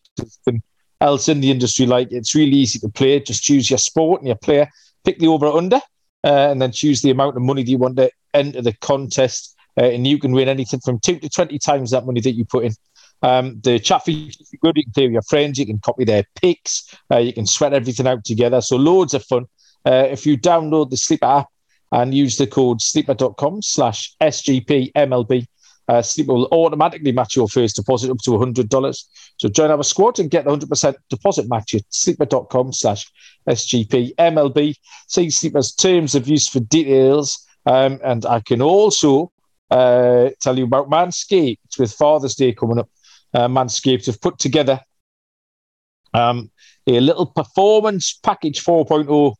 Speaker 1: Else in the industry, like it's really easy to play. Just choose your sport and your player, pick the over or under, uh, and then choose the amount of money that you want to enter the contest. Uh, and you can win anything from two to 20 times that money that you put in. Um, the chat feature good. You can play with your friends. You can copy their picks. Uh, you can sweat everything out together. So loads of fun. Uh, if you download the Sleeper app and use the code sleeper.com slash SGPMLB, uh, Sleeper will automatically match your first deposit up to $100. So join our squad and get the 100% deposit match at sleeper.com slash SGP MLB. See Sleeper's terms of use for details. Um, and I can also uh, tell you about Manscaped with Father's Day coming up. Uh, Manscaped have put together um, a little performance package 4.0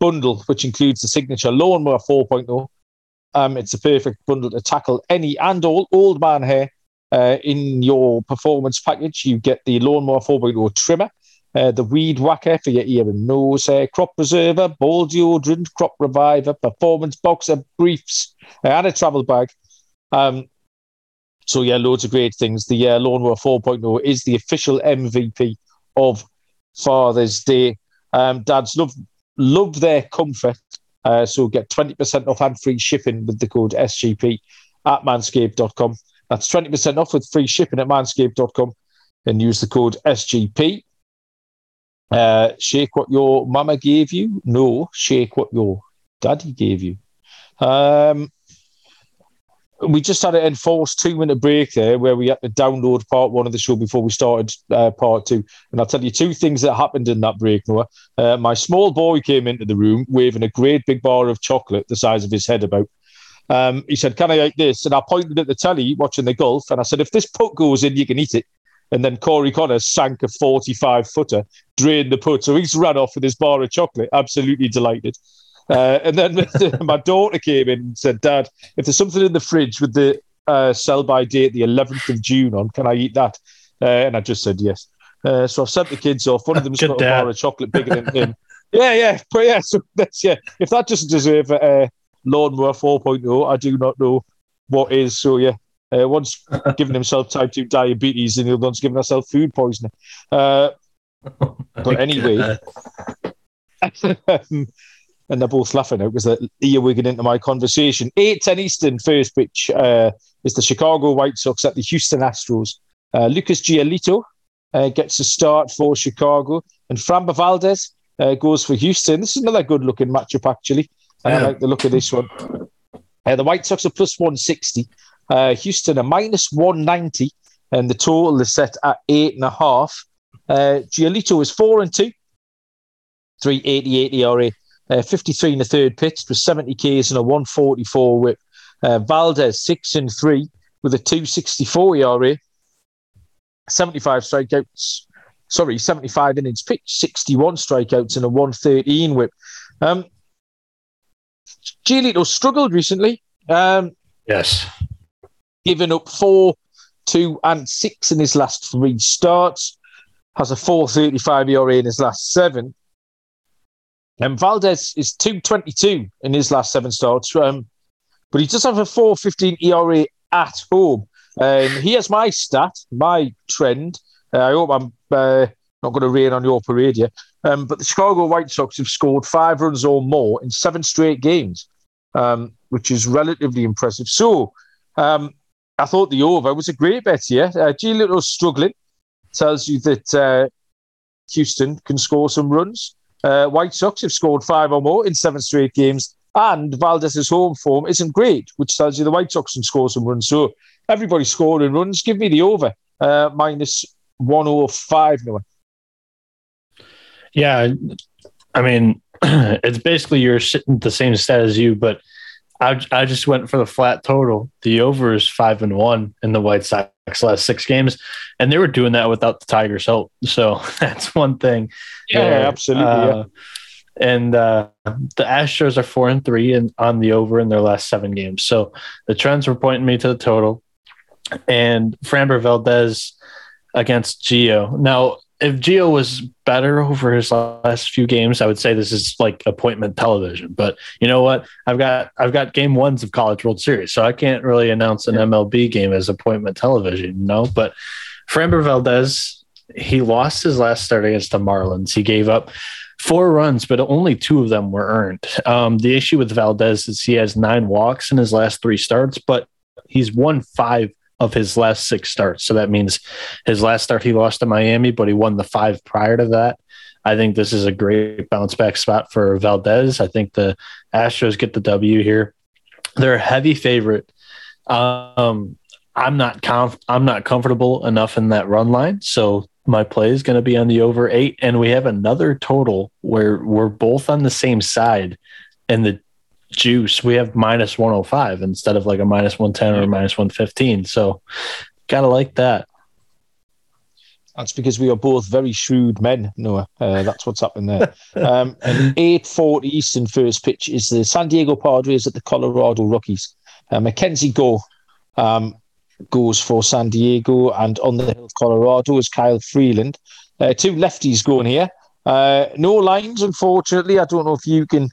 Speaker 1: bundle, which includes the signature lawnmower 4.0 um, it's a perfect bundle to tackle any and all old man hair. Uh, in your performance package, you get the Lawnmower 4.0 trimmer, uh, the Weed Whacker for your ear and nose hair, Crop Preserver, Ball Deodorant, Crop Reviver, Performance Boxer, Briefs, uh, and a travel bag. Um, so, yeah, loads of great things. The uh, Lawnmower 4.0 is the official MVP of Father's Day. Um, dads love love their comfort Uh, so get 20% off and free shipping with the code SGP at manscaped.com. That's 20% off with free shipping at manscaped.com and use the code SGP. Uh, shake what your mama gave you. No, shake what your daddy gave you. Um, we just had an enforced two minute break there where we had to download part one of the show before we started uh, part two. And I'll tell you two things that happened in that break, Noah. Uh, my small boy came into the room waving a great big bar of chocolate the size of his head about. Um, he said, Can I eat this? And I pointed at the telly watching the golf and I said, If this putt goes in, you can eat it. And then Corey Conners sank a 45 footer, drained the putt. So he's run off with his bar of chocolate, absolutely delighted. Uh, and then <laughs> my daughter came in and said, Dad, if there's something in the fridge with the uh, sell by date the 11th of June on, can I eat that? Uh, and I just said yes. Uh, so I've sent the kids off. One of them's got a bar of chocolate bigger than <laughs> him. yeah, yeah. But yeah, so that's, yeah. If that doesn't deserve a lawnmower 4.0, I do not know what is. So yeah, uh, one's giving himself type 2 diabetes and the other one's giving herself food poisoning. Uh, <laughs> but anyway, um, and they're both laughing out because they're earwigging into my conversation. 8 10 Eastern, first pitch uh, is the Chicago White Sox at the Houston Astros. Uh, Lucas Giolito uh, gets a start for Chicago, and Framber Valdez uh, goes for Houston. This is another good looking matchup, actually. Yeah. I like the look of this one. Uh, the White Sox are plus 160, uh, Houston are minus 190, and the total is set at eight and a half. Giolito is 4 and 2, 388 ERA uh, 53 in the third pitch with 70 Ks and a 144 whip. Uh, Valdez, 6 and 3 with a 264 ERA, 75 strikeouts. Sorry, 75 innings pitched, 61 strikeouts, and a 113 whip. Um, Giolito struggled recently. Um,
Speaker 2: yes.
Speaker 1: Given up four, two, and six in his last three starts. Has a 435 ERA in his last seven. And Valdez is 222 in his last seven starts, um, but he does have a 415 ERA at home. Um, here's my stat, my trend. Uh, I hope I'm uh, not going to rain on your parade here. Um, but the Chicago White Sox have scored five runs or more in seven straight games, um, which is relatively impressive. So um, I thought the over was a great bet here. Uh, Giolito struggling tells you that uh, Houston can score some runs. Uh, White Sox have scored five or more in seven straight games, and Valdez's home form isn't great, which tells you the White Sox can score some runs. So everybody scoring runs. Give me the over uh, minus 105 now.
Speaker 2: Yeah, I mean, <clears throat> it's basically you're sitting the same stat as you, but I, I just went for the flat total. The over is five and one in the White Sox last six games, and they were doing that without the Tigers' help. So <laughs> that's one thing.
Speaker 1: Yeah, absolutely. Uh, yeah.
Speaker 2: And uh, the Astros are four and three and on the over in their last seven games. So the trends were pointing me to the total. And Framber Valdez against Gio. Now if Gio was better over his last few games, I would say this is like appointment television. But you know what? I've got I've got game ones of College World Series, so I can't really announce an MLB game as appointment television. You know, but Framber Valdez, he lost his last start against the Marlins. He gave up four runs, but only two of them were earned. Um, the issue with Valdez is he has nine walks in his last three starts, but he's won five of his last six starts. So that means his last start he lost to Miami, but he won the five prior to that. I think this is a great bounce back spot for Valdez. I think the Astros get the W here. They're a heavy favorite. Um, I'm not conf- I'm not comfortable enough in that run line, so my play is going to be on the over eight, and we have another total where we're both on the same side, and the juice, we have minus 105 instead of like a minus 110 or minus 115. So, gotta like that.
Speaker 1: That's because we are both very shrewd men, Noah. Uh, that's what's happening there. Um, and 8.40 Eastern first pitch is the San Diego Padres at the Colorado Rockies. Uh, Mackenzie Gore um, goes for San Diego, and on the hill of Colorado is Kyle Freeland. Uh, two lefties going here. Uh, no lines, unfortunately. I don't know if you can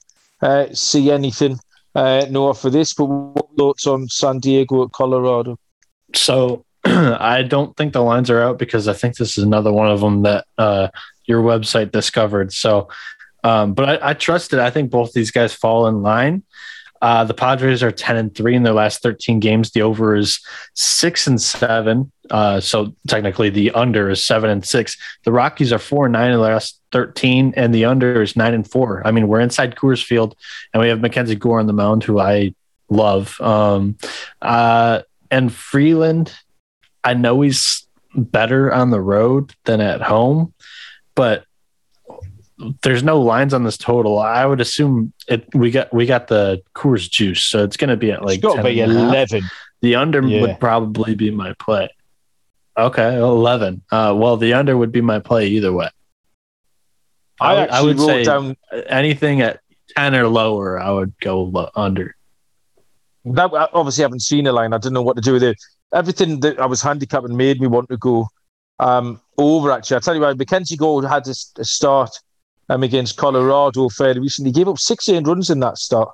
Speaker 1: uh, see anything uh, Noah for this, but what thoughts on San Diego at Colorado?
Speaker 2: So <clears throat> I don't think the lines are out because I think this is another one of them that uh, your website discovered. So Um, but I, I trust it. I think both these guys fall in line. Uh, the Padres are 10 and 3 in their last 13 games. The over is 6 and 7. Uh, so technically the under is 7 and 6. The Rockies are 4 and 9 in the last 13, and the under is 9 and 4. I mean, we're inside Coors Field, and we have Mackenzie Gore on the mound, who I love. Um, uh, and Freeland, I know he's better on the road than at home, but there's no lines on this total. I would assume it. We got we got the Coors Juice, so it's going to be at like
Speaker 1: it's got to be eleven.
Speaker 2: The under yeah. would probably be my play. Okay, eleven. Uh, well, the under would be my play either way. I, I, I would say down anything at ten or lower. I would go under.
Speaker 1: That obviously I obviously haven't seen a line. I didn't know what to do with it. Everything that I was handicapping made me want to go um, over. Actually, I tell you what, Mackenzie Gold had to start um, against Colorado fairly recently. He gave up 16 runs in that start.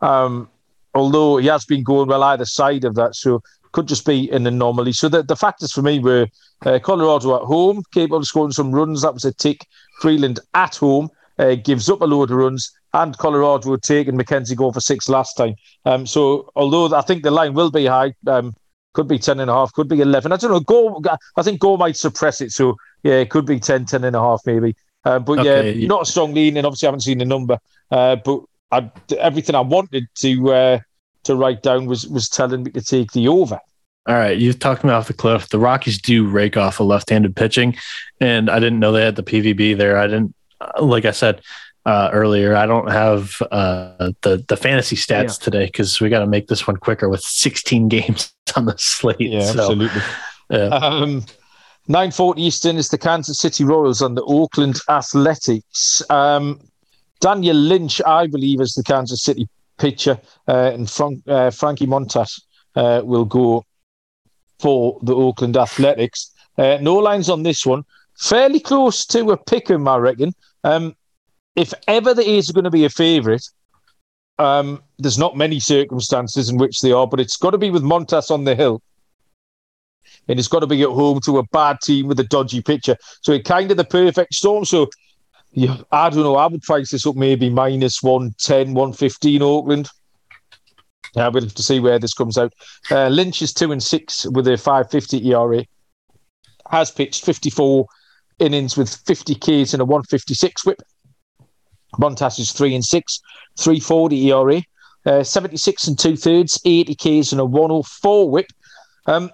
Speaker 1: Um, although he has been going well either side of that, so could just be an anomaly. So the, the factors for me were uh, Colorado at home, capable of scoring some runs. That was a tick. Freeland at home uh, gives up a load of runs, and Colorado had taken Mackenzie Gore for six last time. Um, so although I think the line will be high, um, could be 10 and a half, could be 11. I don't know. Go, I think Gore might suppress it. So yeah, it could be 10, 10 and a half maybe. Uh, but okay. yeah, not a strong lean, and obviously I haven't seen the number. Uh, but I, everything I wanted to uh, to write down was was telling me to take the over.
Speaker 2: All right, you've talked me off the cliff. The Rockies do rake off a left-handed pitching, and I didn't know they had the PVB there. I didn't, uh, like I said uh, earlier, I don't have uh, the the fantasy stats yeah. today because we got to make this one quicker with 16 <laughs> games on the slate.
Speaker 1: Yeah, so, absolutely. Yeah. Um, 9.40 Eastern is the Kansas City Royals and the Oakland Athletics. Um, Daniel Lynch, I believe, is the Kansas City pitcher, uh, and Frank, uh, Frankie Montas uh, will go for the Oakland Athletics. Uh, no lines on this one. Fairly close to a pick 'em, I reckon. Um, if ever the A's are going to be a favourite, um, there's not many circumstances in which they are, but it's got to be with Montas on the hill and it's got to be at home to a bad team with a dodgy pitcher. So it kind of the perfect storm. So yeah, I don't know. I would price this up maybe minus 110, 115 Oakland. Yeah, we'll have to see where this comes out. Uh, Lynch is two and six with a 550 ERA. Has pitched 54 innings with 50 Ks and a 156 whip. Montas is three and six, 340 ERA. Uh, 76 and two thirds, 80 Ks and a 104 whip. Um,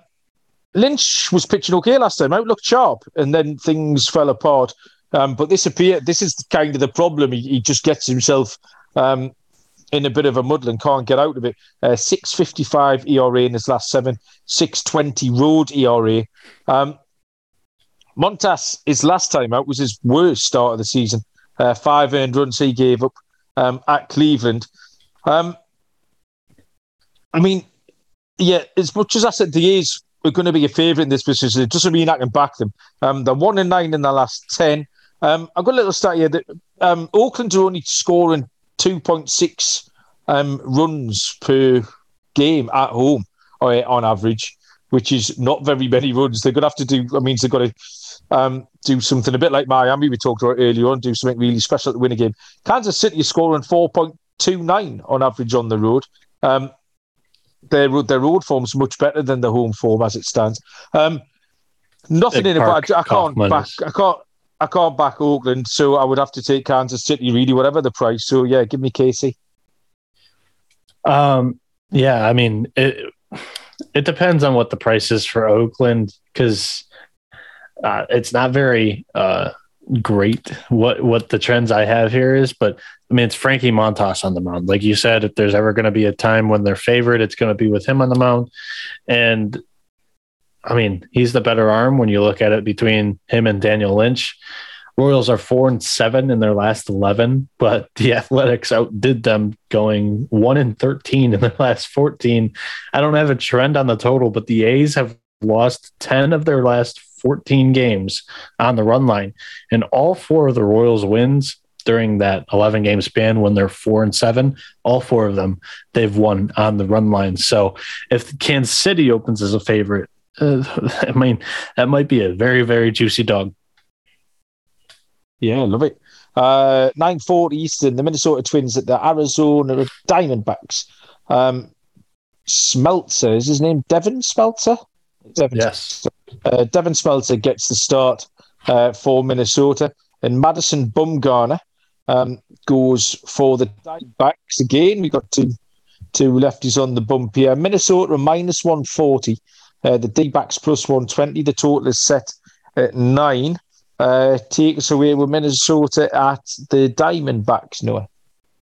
Speaker 1: Lynch was pitching okay last time out, looked sharp, and then things fell apart. Um, but this appear this is kind of the problem. He, he just gets himself um, in a bit of a muddle and can't get out of it. Uh, 655 ERA in his last seven, 620 road ERA. Um, Montas, his last time out was his worst start of the season. Uh, five earned runs he gave up um, at Cleveland. Um, I mean, yeah, as much as I said, the A's are going to be a favourite in this position. It doesn't mean I can back them. Um, they're one and nine in the last ten. Um, I've got a little stat here that um, Oakland are only scoring two point six um, runs per game at home uh, on average, which is not very many runs. They're going to have to do. I mean, they've got to um, do something a bit like Miami we talked about earlier on, do something really special to win a game. Kansas City is scoring four point two nine on average on the road. Um, their their road form's much better than the home form as it stands. Um, nothing Big in it, but I, I can't back. I can't. I can't back Oakland, so I would have to take Kansas City, really, whatever the price. So yeah, give me Casey.
Speaker 2: Um, yeah, I mean it. It depends on what the price is for Oakland because uh, it's not very uh, great what what the trends I have here is, but I mean it's Frankie Montas on the mound. Like you said, if there's ever going to be a time when they're favored, it's going to be with him on the mound. And I mean, he's the better arm when you look at it between him and Daniel Lynch. Royals are four and seven in their last eleven, but <laughs> the Athletics outdid them, going one and thirteen in their last fourteen. I don't have a trend on the total, but the A's have lost ten of their last 14 games on the run line. And all four of the Royals' wins during that 11 game span when they're four and seven, all four of them, they've won on the run line. So if Kansas City opens as a favorite, uh, <laughs> I mean, that might be a very, very juicy dog.
Speaker 1: Yeah, love it. Uh, 9.40 Eastern, the Minnesota Twins at the Arizona Diamondbacks. Um, Smeltzer, is his name Devin Smeltzer?
Speaker 2: Devin, yes.
Speaker 1: Uh, Devin Smeltzer gets the start uh, for Minnesota, and Madison Bumgarner um, goes for the Diamondbacks again. We've got two two lefties on the bump here. Minnesota minus 140, uh, the D backs plus 120. The total is set at nine. Uh, take us away with Minnesota at the Diamondbacks, Noah.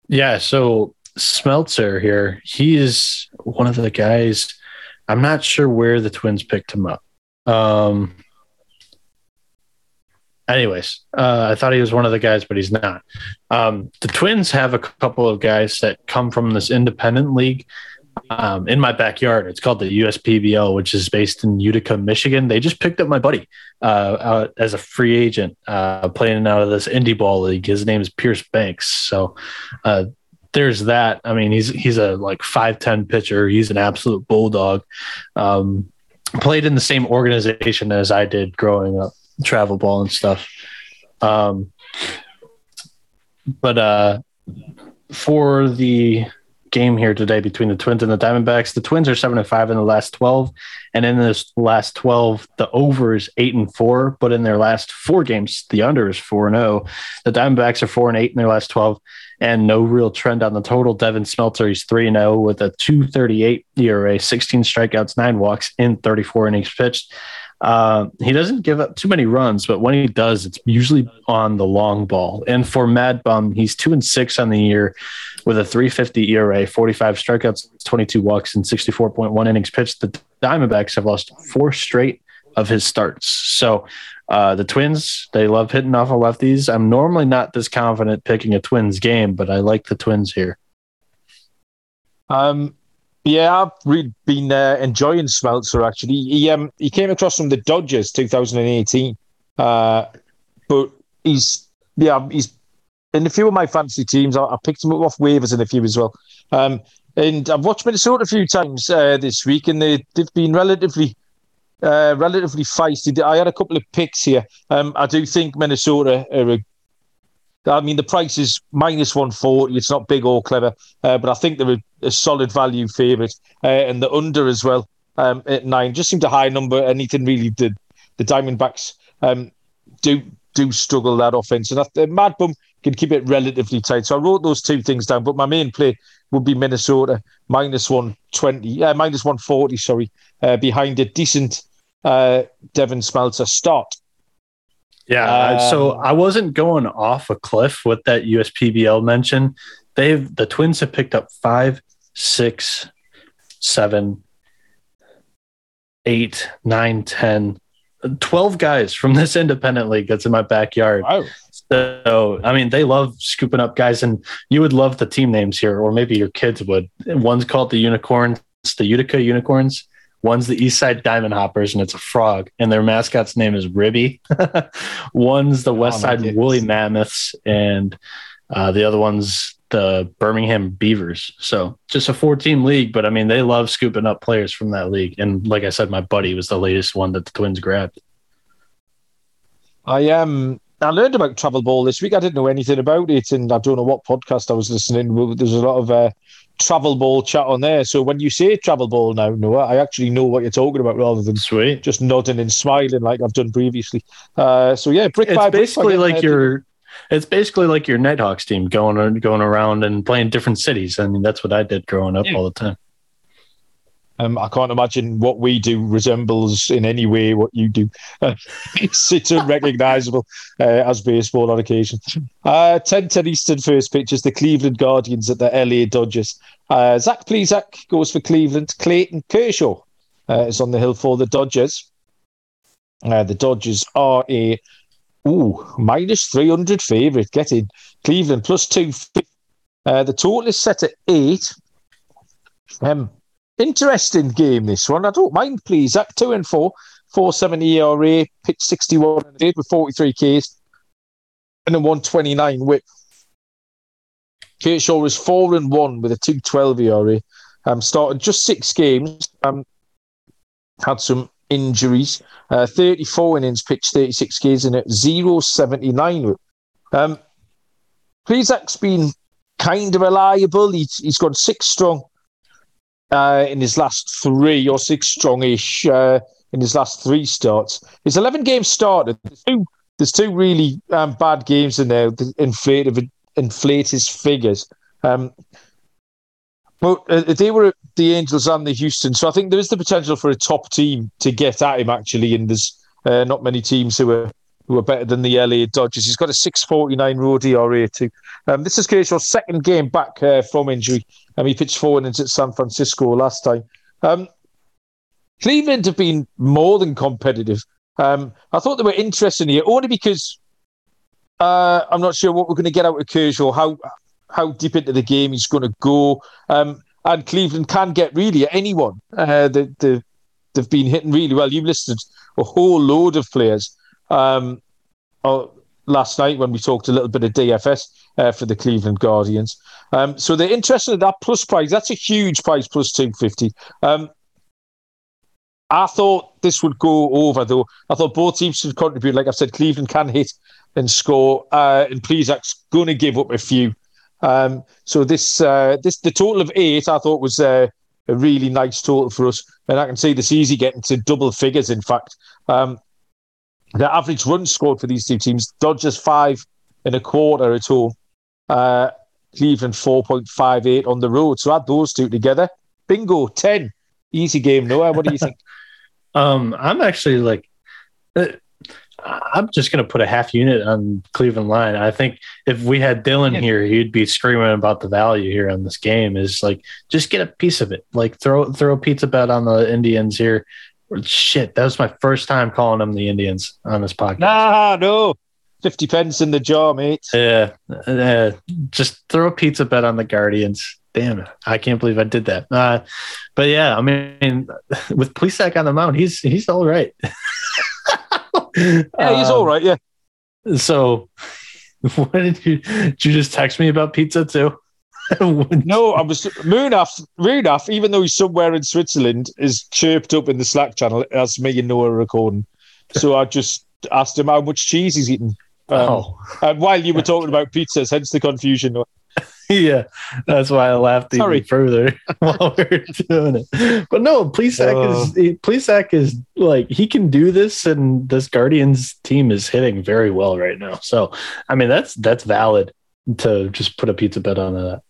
Speaker 2: Yeah, so Smeltzer here, he is one of the guys. I'm not sure where the Twins picked him up. Um, anyways, uh, I thought he was one of the guys, but he's not. Um, the Twins have a couple of guys that come from this independent league um, in my backyard. It's called the USPBL, which is based in Utica, Michigan. They just picked up my buddy uh, as a free agent uh, playing out of this indie ball league. His name is Pierce Banks. So uh, there's that. I mean, he's he's a like five ten pitcher. He's an absolute bulldog. Um, played in the same organization as I did growing up, travel ball and stuff. Um, but uh, for the game here today between the Twins and the Diamondbacks. The Twins are seven and five in the last twelve, and in this last twelve, the over is eight and four. But in their last four games, the under is four and zero. Oh. The Diamondbacks are four and eight in their last twelve, and no real trend on the total. Devin Smeltzer he's three and zero oh with a two thirty eight ERA, sixteen strikeouts, nine walks in thirty four innings pitched. Uh, he doesn't give up too many runs, but when he does, it's usually on the long ball. And for Mad Bum, he's two and six on the year with a 350 ERA, 45 strikeouts, 22 walks, and 64.1 innings pitched. The Diamondbacks have lost four straight of his starts. So uh, the Twins, they love hitting off of lefties. I'm normally not this confident picking a Twins game, but I like the Twins here.
Speaker 1: Um, yeah, I've really been uh, enjoying Smeltzer actually. He um he came across from the Dodgers 2018, uh, but he's yeah he's in a few of my fantasy teams, I, I picked him up off waivers in a few as well. Um, and I've watched Minnesota a few times uh, this week, and they, they've been relatively uh, relatively feisty. I had a couple of picks here. Um, I do think Minnesota are a I mean, the price is minus 140. It's not big or clever, uh, but I think they're a, a solid value favourite. Uh, and the under as well um, at nine just seemed a high number. Anything really, the, the Diamondbacks um, do do struggle that offense. And the Mad Bum can keep it relatively tight. So I wrote those two things down, but my main play would be Minnesota minus 120, uh, minus 140, sorry, uh, behind a decent uh, Devin Smeltzer start.
Speaker 2: Yeah, um, so I wasn't going off a cliff with that USPBL mention. They've the Twins have picked up five, six, seven, eight, nine, ten 12 guys from this independent league that's in my backyard. Wow. So, I mean, they love scooping up guys, and you would love the team names here, or maybe your kids would. One's called the Unicorns, the Utica Unicorns. One's the East Side Diamond Hoppers, and it's a frog, and their mascot's name is Ribby. <laughs> one's the West oh, Side Woolly Mammoths, and uh, the other one's the Birmingham Beavers. So just a four team league, but I mean, they love scooping up players from that league. And like I said, my buddy was the latest one that the Twins grabbed.
Speaker 1: I um I learned about travel ball this week. I didn't know anything about it, and I don't know what podcast I was listening. To. There's a lot of uh, travel ball chat on there. So when you say travel ball now, Noah, I actually know what you're talking about rather than
Speaker 2: Sweet.
Speaker 1: just nodding and smiling like I've done previously. Uh, so yeah,
Speaker 2: brick it's by basically brick, like your it's basically like your Nighthawks team going going around and playing different cities. I mean, that's what I did growing up yeah. all the time.
Speaker 1: Um, I can't imagine what we do resembles in any way what you do. <laughs> it's, unrecognizable <laughs> uh, as baseball on occasion. Uh, 10 10 Eastern first pitches, the Cleveland Guardians at the LA Dodgers. Uh, Zach Plesac goes for Cleveland. Clayton Kershaw uh, is on the hill for the Dodgers. Uh, the Dodgers are a Ooh, minus 300 favourite. Get in. Cleveland plus two. Uh, the total is set at eight. Um, interesting game, this one. I don't mind, please. At two and four, 470 ERA, pitch 61 with 43 Ks and a 129 whip. Kershaw is four and one with a 212 ERA. Um, started just six games. Um, had some injuries. Uh, 34 innings pitched, 36 Ks and it, 0 79 Um, Plesac's been kind of reliable. He's, he's gone six strong uh, in his last three, or six strongish uh, in his last three starts. His 11 games started. There's two, there's two really um, bad games in there that inflate, inflate his figures. Um, but uh, they were the Angels and the Houston, so I think there is the potential for a top team to get at him actually. And there's uh, not many teams who are who are better than the LA Dodgers. He's got a 6.49 road ERA too. Um, this is Kershaw's second game back uh, from injury. Um, he pitched four innings at San Francisco last time. Um, Cleveland have been more than competitive. Um, I thought they were interesting here only because uh, I'm not sure what we're going to get out of Kershaw, how how deep into the game he's going to go. Um, and Cleveland can get really at anyone. Uh, they, they, they've been hitting really well. You've listed a whole load of players um, oh, last night when we talked a little bit of DFS uh, for the Cleveland Guardians. Um, so they're interested in that plus price. That's a huge price, plus 250. Um, I thought this would go over, though. I thought both teams should contribute. Like I've said, Cleveland can hit and score, uh, and Plesac's going to give up a few. Um, so this, uh, this, the total of eight, I thought was uh, a really nice total for us, and I can see this easy getting to double figures. In fact, um, the average run scored for these two teams: Dodgers five and a quarter at home, uh, Cleveland four point five eight on the road. So add those two together, bingo, ten. Easy game, Noah. What do you think? <laughs>
Speaker 2: um, I'm actually like. Uh, I'm just going to put a half unit on Cleveland line. I think if we had Dylan here, he'd be screaming about the value here on this game. Is like just get a piece of it. Like throw throw a pizza bet on the Indians here. Shit, that was my first time calling them the Indians on this podcast.
Speaker 1: Nah, no, fifty pence in the jar, mate.
Speaker 2: Yeah, uh, just throw a pizza bet on the Guardians. Damn it, I can't believe I did that. Uh, but yeah, I mean, <laughs> with Plesac on the mound, he's he's all right. <laughs>
Speaker 1: yeah, he's um, all right. Yeah.
Speaker 2: So, <laughs> what did you did you just text me about pizza too? <laughs>
Speaker 1: no, I was Munaf. Munaf, even though he's somewhere in Switzerland, is chirped up in the Slack channel as me and Noah are recording. So I just asked him how much cheese he's eating. Um, oh. And while you were talking about pizzas, hence the confusion. <laughs>
Speaker 2: yeah, that's why I laughed even Sorry. further <laughs> while we are doing it. But no, Plesac uh, is Plesac is like he can do this, and this Guardians team is hitting very well right now. So, I mean, that's that's valid to just put a pizza bet on that.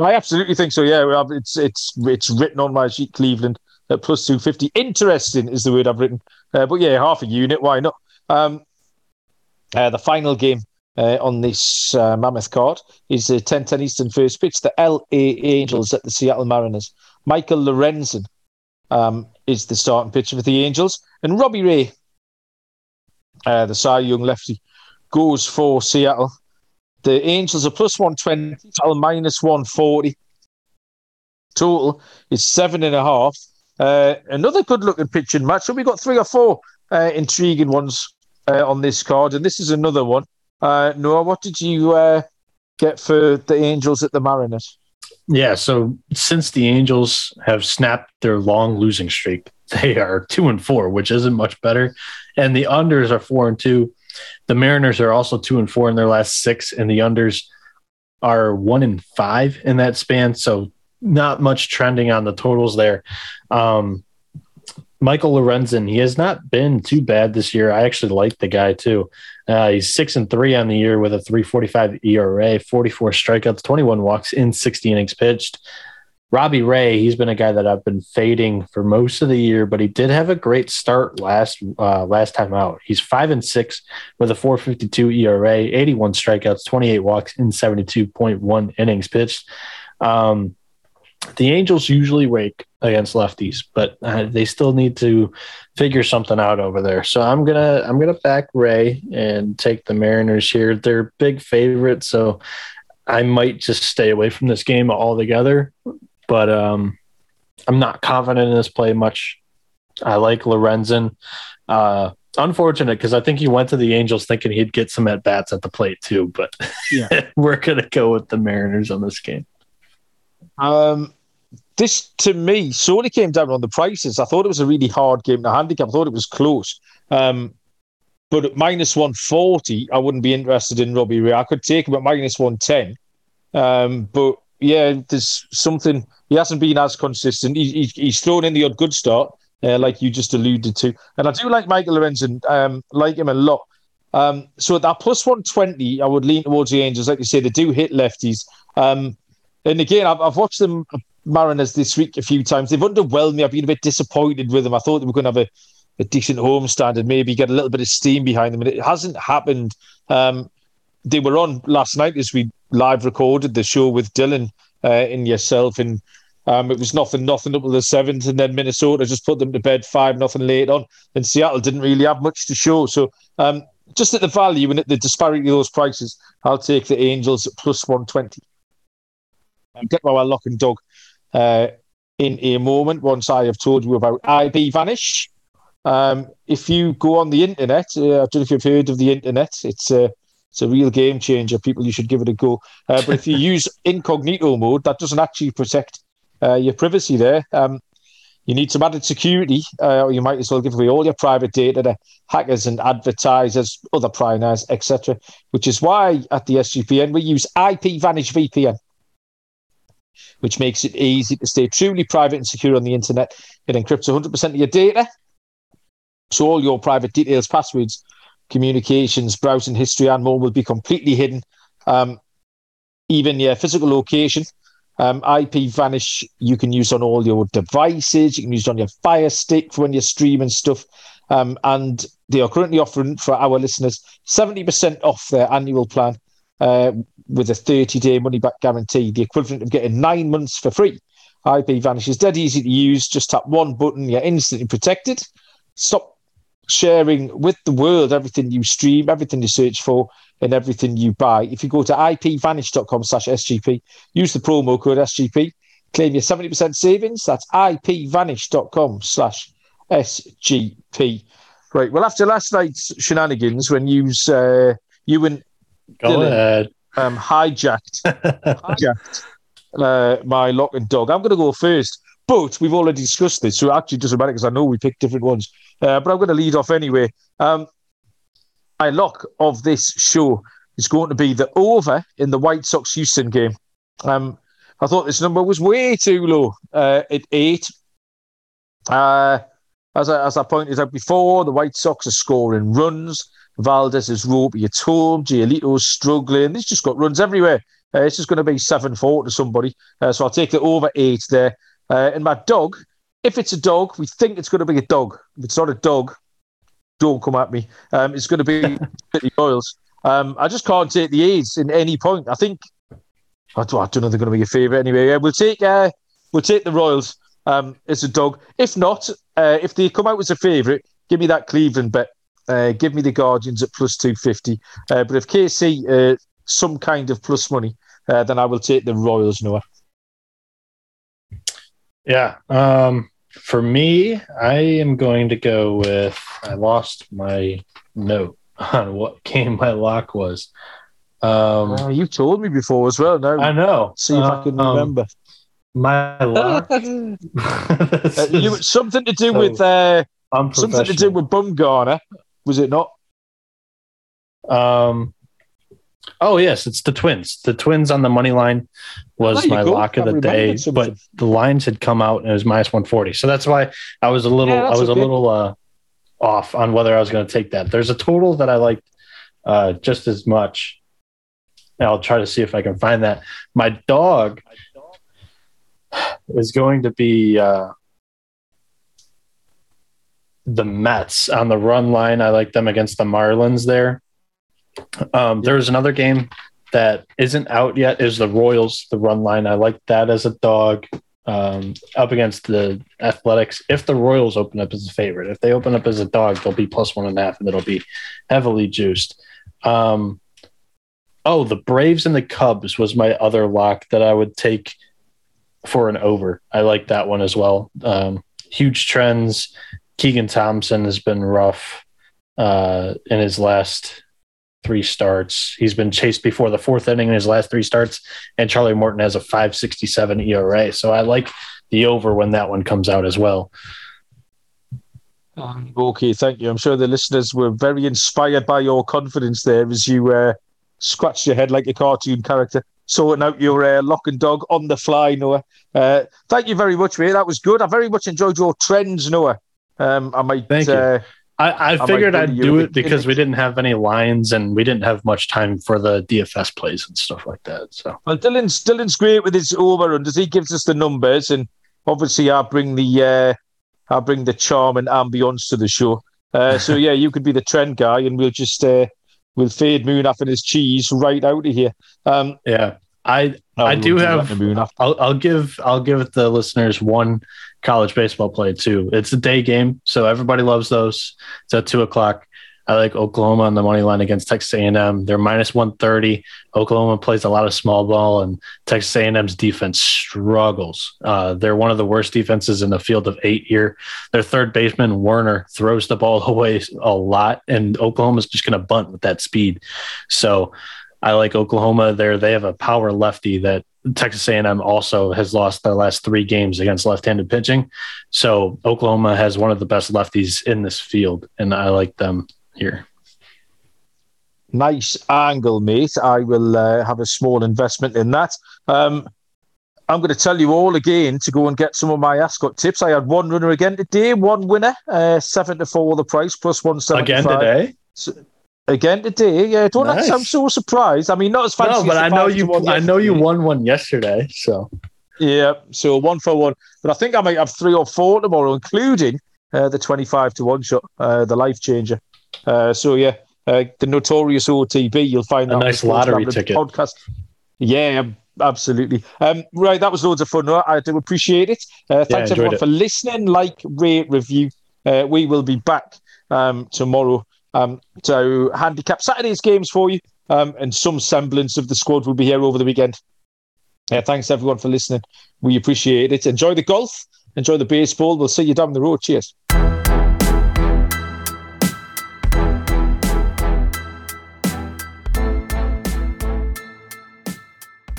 Speaker 1: I absolutely think so. Yeah, it's it's it's written on my sheet, Cleveland at plus two fifty. Interesting is the word I've written, uh, but yeah, half a unit. Why not? Um, uh, the final game uh, on this uh, mammoth card is the 10 10 Eastern first pitch, the LA Angels at the Seattle Mariners. Michael Lorenzen um, is the starting pitcher for the Angels, and Robbie Ray, uh, the Cy Young lefty, goes for Seattle. The Angels are plus 120, Seattle minus 140. Total is seven and a half. Uh, another good looking pitching match. So we've got three or four uh, intriguing ones uh, on this card, and this is another one. Uh, Noah, what did you uh, get for the Angels at the Mariners?
Speaker 2: Yeah, so since the Angels have snapped their long losing streak, <laughs> they are two and four, which isn't much better, and the unders are four and two. The Mariners are also two and four in their last six, and the unders are one and five in that span. So not much trending on the totals there. Um, Michael Lorenzen, he has not been too bad this year. I actually like the guy too. Uh, he's six and three on the year with a 345 ERA, 44 strikeouts, 21 walks in 60 innings pitched. Robbie Ray, he's been a guy that I've been fading for most of the year, but he did have a great start last uh, last time out. He's five and six with a 452 ERA, 81 strikeouts, 28 walks in 72.1 innings pitched. Um, the Angels usually wake against lefties, but uh, they still need to figure something out over there. So I'm gonna I'm gonna back Ray and take the Mariners here. They're big favorites, so I might just stay away from this game altogether. But um, I'm not confident in this play much. I like Lorenzen. Uh, unfortunate because I think he went to the Angels thinking he'd get some at bats at the plate too, but yeah, <laughs> we're gonna go with the Mariners on this game.
Speaker 1: Um, this to me solely came down on the prices. I thought it was a really hard game to handicap. I thought it was close. Um, but at minus 140, I wouldn't be interested in Robbie Ray. I could take him at minus 110. Um, but yeah, there's something, he hasn't been as consistent. He, he, he's thrown in the odd good start, uh, like you just alluded to. And I do like Michael Lorenzen, um, like him a lot. Um, so at that plus 120, I would lean towards the Angels. Like you say, they do hit lefties. Um, and again, I've, I've watched them, Mariners, this week a few times. They've underwhelmed me. I've been a bit disappointed with them. I thought they were going to have a, a decent home standard, maybe get a little bit of steam behind them. And it hasn't happened. Um, they were on last night as we live recorded the show with Dylan uh, and yourself. And um, it was nothing, nothing up to the seventh, and then Minnesota just put them to bed five nothing late on, and Seattle didn't really have much to show. So um, just at the value and at the disparity of those prices, I'll take the Angels at plus 120. I'll get my lock and dog uh, in a moment once I have told you about IP Vanish. Um, if you go on the internet, uh, I don't know if you've heard of the internet, it's a, it's a real game changer. People, you should give it a go. Uh, but if you <laughs> use incognito mode, that doesn't actually protect uh, your privacy there. Um, you need some added security, uh, or you might as well give away all your private data to hackers and advertisers, other pryers, etc. Which is why at the SGPN we use IP Vanish VPN, which makes it easy to stay truly private and secure on the internet. It encrypts 100% of your data, so all your private details, passwords, communications, browsing history, and more will be completely hidden. Um, even your physical location um, IP Vanish you can use on all your devices. You can use it on your Fire Stick for when you're streaming stuff. Um, and they are currently offering for our listeners 70% off their annual plan uh, with a 30 day money back guarantee, the equivalent of getting nine months for free. IP Vanish is dead easy to use. Just tap one button, you're instantly protected. Stop sharing with the world everything you stream, everything you search for, and everything you buy. If you go to ipvanish.com slash SGP, use the promo code SGP, claim your 70% savings. That's ipvanish.com slash SGP. Right. Well, after last night's shenanigans, when you, uh, you and
Speaker 2: Go Dylan, ahead.
Speaker 1: Um, hijacked, <laughs> hijacked uh, my lock and dog, I'm going to go first. But we've already discussed this, so it actually doesn't matter because I know we picked different ones. Uh, but I'm going to lead off anyway. Um, my lock of this show is going to be the over in the White Sox Houston game. Um, I thought this number was way too low uh, at eight. Uh, as, I, as I pointed out before, the White Sox are scoring runs. Valdez is ropey at home. Giolito's struggling. He's just got runs everywhere. Uh, this is going to be 7 4 to somebody. Uh, so I'll take the over eight there. Uh, and my dog, if it's a dog, we think it's going to be a dog. If it's not a dog, don't come at me. Um, it's going to be <laughs> City Royals. Um, I just can't take the A's in any point. I think I don't, I don't know they're going to be a favourite anyway. Yeah, we'll take uh, we'll take the Royals um, as a dog. If not, uh, if they come out as a favourite, give me that Cleveland bet. Uh, give me the Guardians at plus two fifty. Uh, but if KC uh, some kind of plus money, uh, then I will take the Royals. Noah.
Speaker 2: Yeah. Um, for me, I am going to go with. I lost my note <laughs> on what game my lock was. Um,
Speaker 1: oh, you told me before as well. Now
Speaker 2: I know.
Speaker 1: See if uh, I can um, remember.
Speaker 2: My lock. <laughs> <laughs> uh,
Speaker 1: you something to do so, with uh, something to do with Bumgarner, was it not?
Speaker 2: Um, Oh yes, it's the Twins. The Twins on the money line was my go. lock of the day, but the lines had come out and it was minus one forty. So that's why I was a little, yeah, I was okay. a little uh, off on whether I was going to take that. There's a total that I liked uh, just as much. And I'll try to see if I can find that. My dog is going to be uh, the Mets on the run line. I like them against the Marlins there. Um, there was another game that isn't out yet. Is the Royals the run line? I like that as a dog um, up against the Athletics. If the Royals open up as a favorite, if they open up as a dog, they'll be plus one and a half, and it'll be heavily juiced. Um, oh, the Braves and the Cubs was my other lock that I would take for an over. I like that one as well. Um, huge trends. Keegan Thompson has been rough uh, in his last three starts. He's been chased before the fourth inning in his last three starts, and Charlie Morton has a 567 ERA. So I like the over when that one comes out as well.
Speaker 1: Um, okay, thank you. I'm sure the listeners were very inspired by your confidence there as you uh, scratched your head like a cartoon character, sorting out your uh, lock and dog on the fly, Noah. Uh, thank you very much, mate. That was good. I very much enjoyed your trends, Noah. Um, I might.
Speaker 2: Thank you. I, I, figured I'd do it because we didn't have any lines and we didn't have much time for the DFS plays and stuff like that. So
Speaker 1: well, Dylan's Dylan's great with his over unders. He gives us the numbers, and obviously I bring the uh, I bring the charm and ambience to the show. Uh, so yeah, you could be the trend guy, and we'll just uh, we'll fade Munaf and his cheese right out of here. Um,
Speaker 2: yeah, I I do have. I'll, I'll give I'll give the listeners one college baseball play too. It's a day game, so everybody loves those. It's at two o'clock. I like Oklahoma on the money line against Texas A&M. They're minus 130. Oklahoma plays a lot of small ball, and Texas A&M's defense struggles. Uh, they're one of the worst defenses in the field of eight here. Their third baseman Werner throws the ball <laughs> away a lot, and Oklahoma's just going to bunt with that speed. So I like Oklahoma there. They have a power lefty that Texas A&M also has lost their last three games against left-handed pitching. So Oklahoma has one of the best lefties in this field, and I like them here.
Speaker 1: Nice angle, mate. I will uh, have a small investment in that. Um, I'm going to tell you all again to go and get some of my Ascot tips. I had one runner again today, one winner, uh, seven to four the price plus one seventy
Speaker 2: five. Again today. So,
Speaker 1: Again today, yeah. Don't nice. I'm so surprised. I mean, not as fancy.
Speaker 2: No, but I know you. I know you won one yesterday, so.
Speaker 1: Yeah, so one for one. But I think I might have three or four tomorrow, including uh, the twenty-five to one shot, uh, the life changer. Uh, so yeah, uh, the notorious OTB. You'll find
Speaker 2: a nice lottery ticket
Speaker 1: podcast. Yeah, absolutely. Um, right, that was loads of fun. I do appreciate it. Uh, thanks yeah, everyone it. for listening. Like, rate, review. Uh, we will be back um, tomorrow um, to handicap Saturday's games for you, um, and some semblance of the squad will be here over the weekend. Yeah, thanks everyone for listening. We appreciate it. Enjoy the golf, enjoy the baseball. We'll see you down the road. Cheers.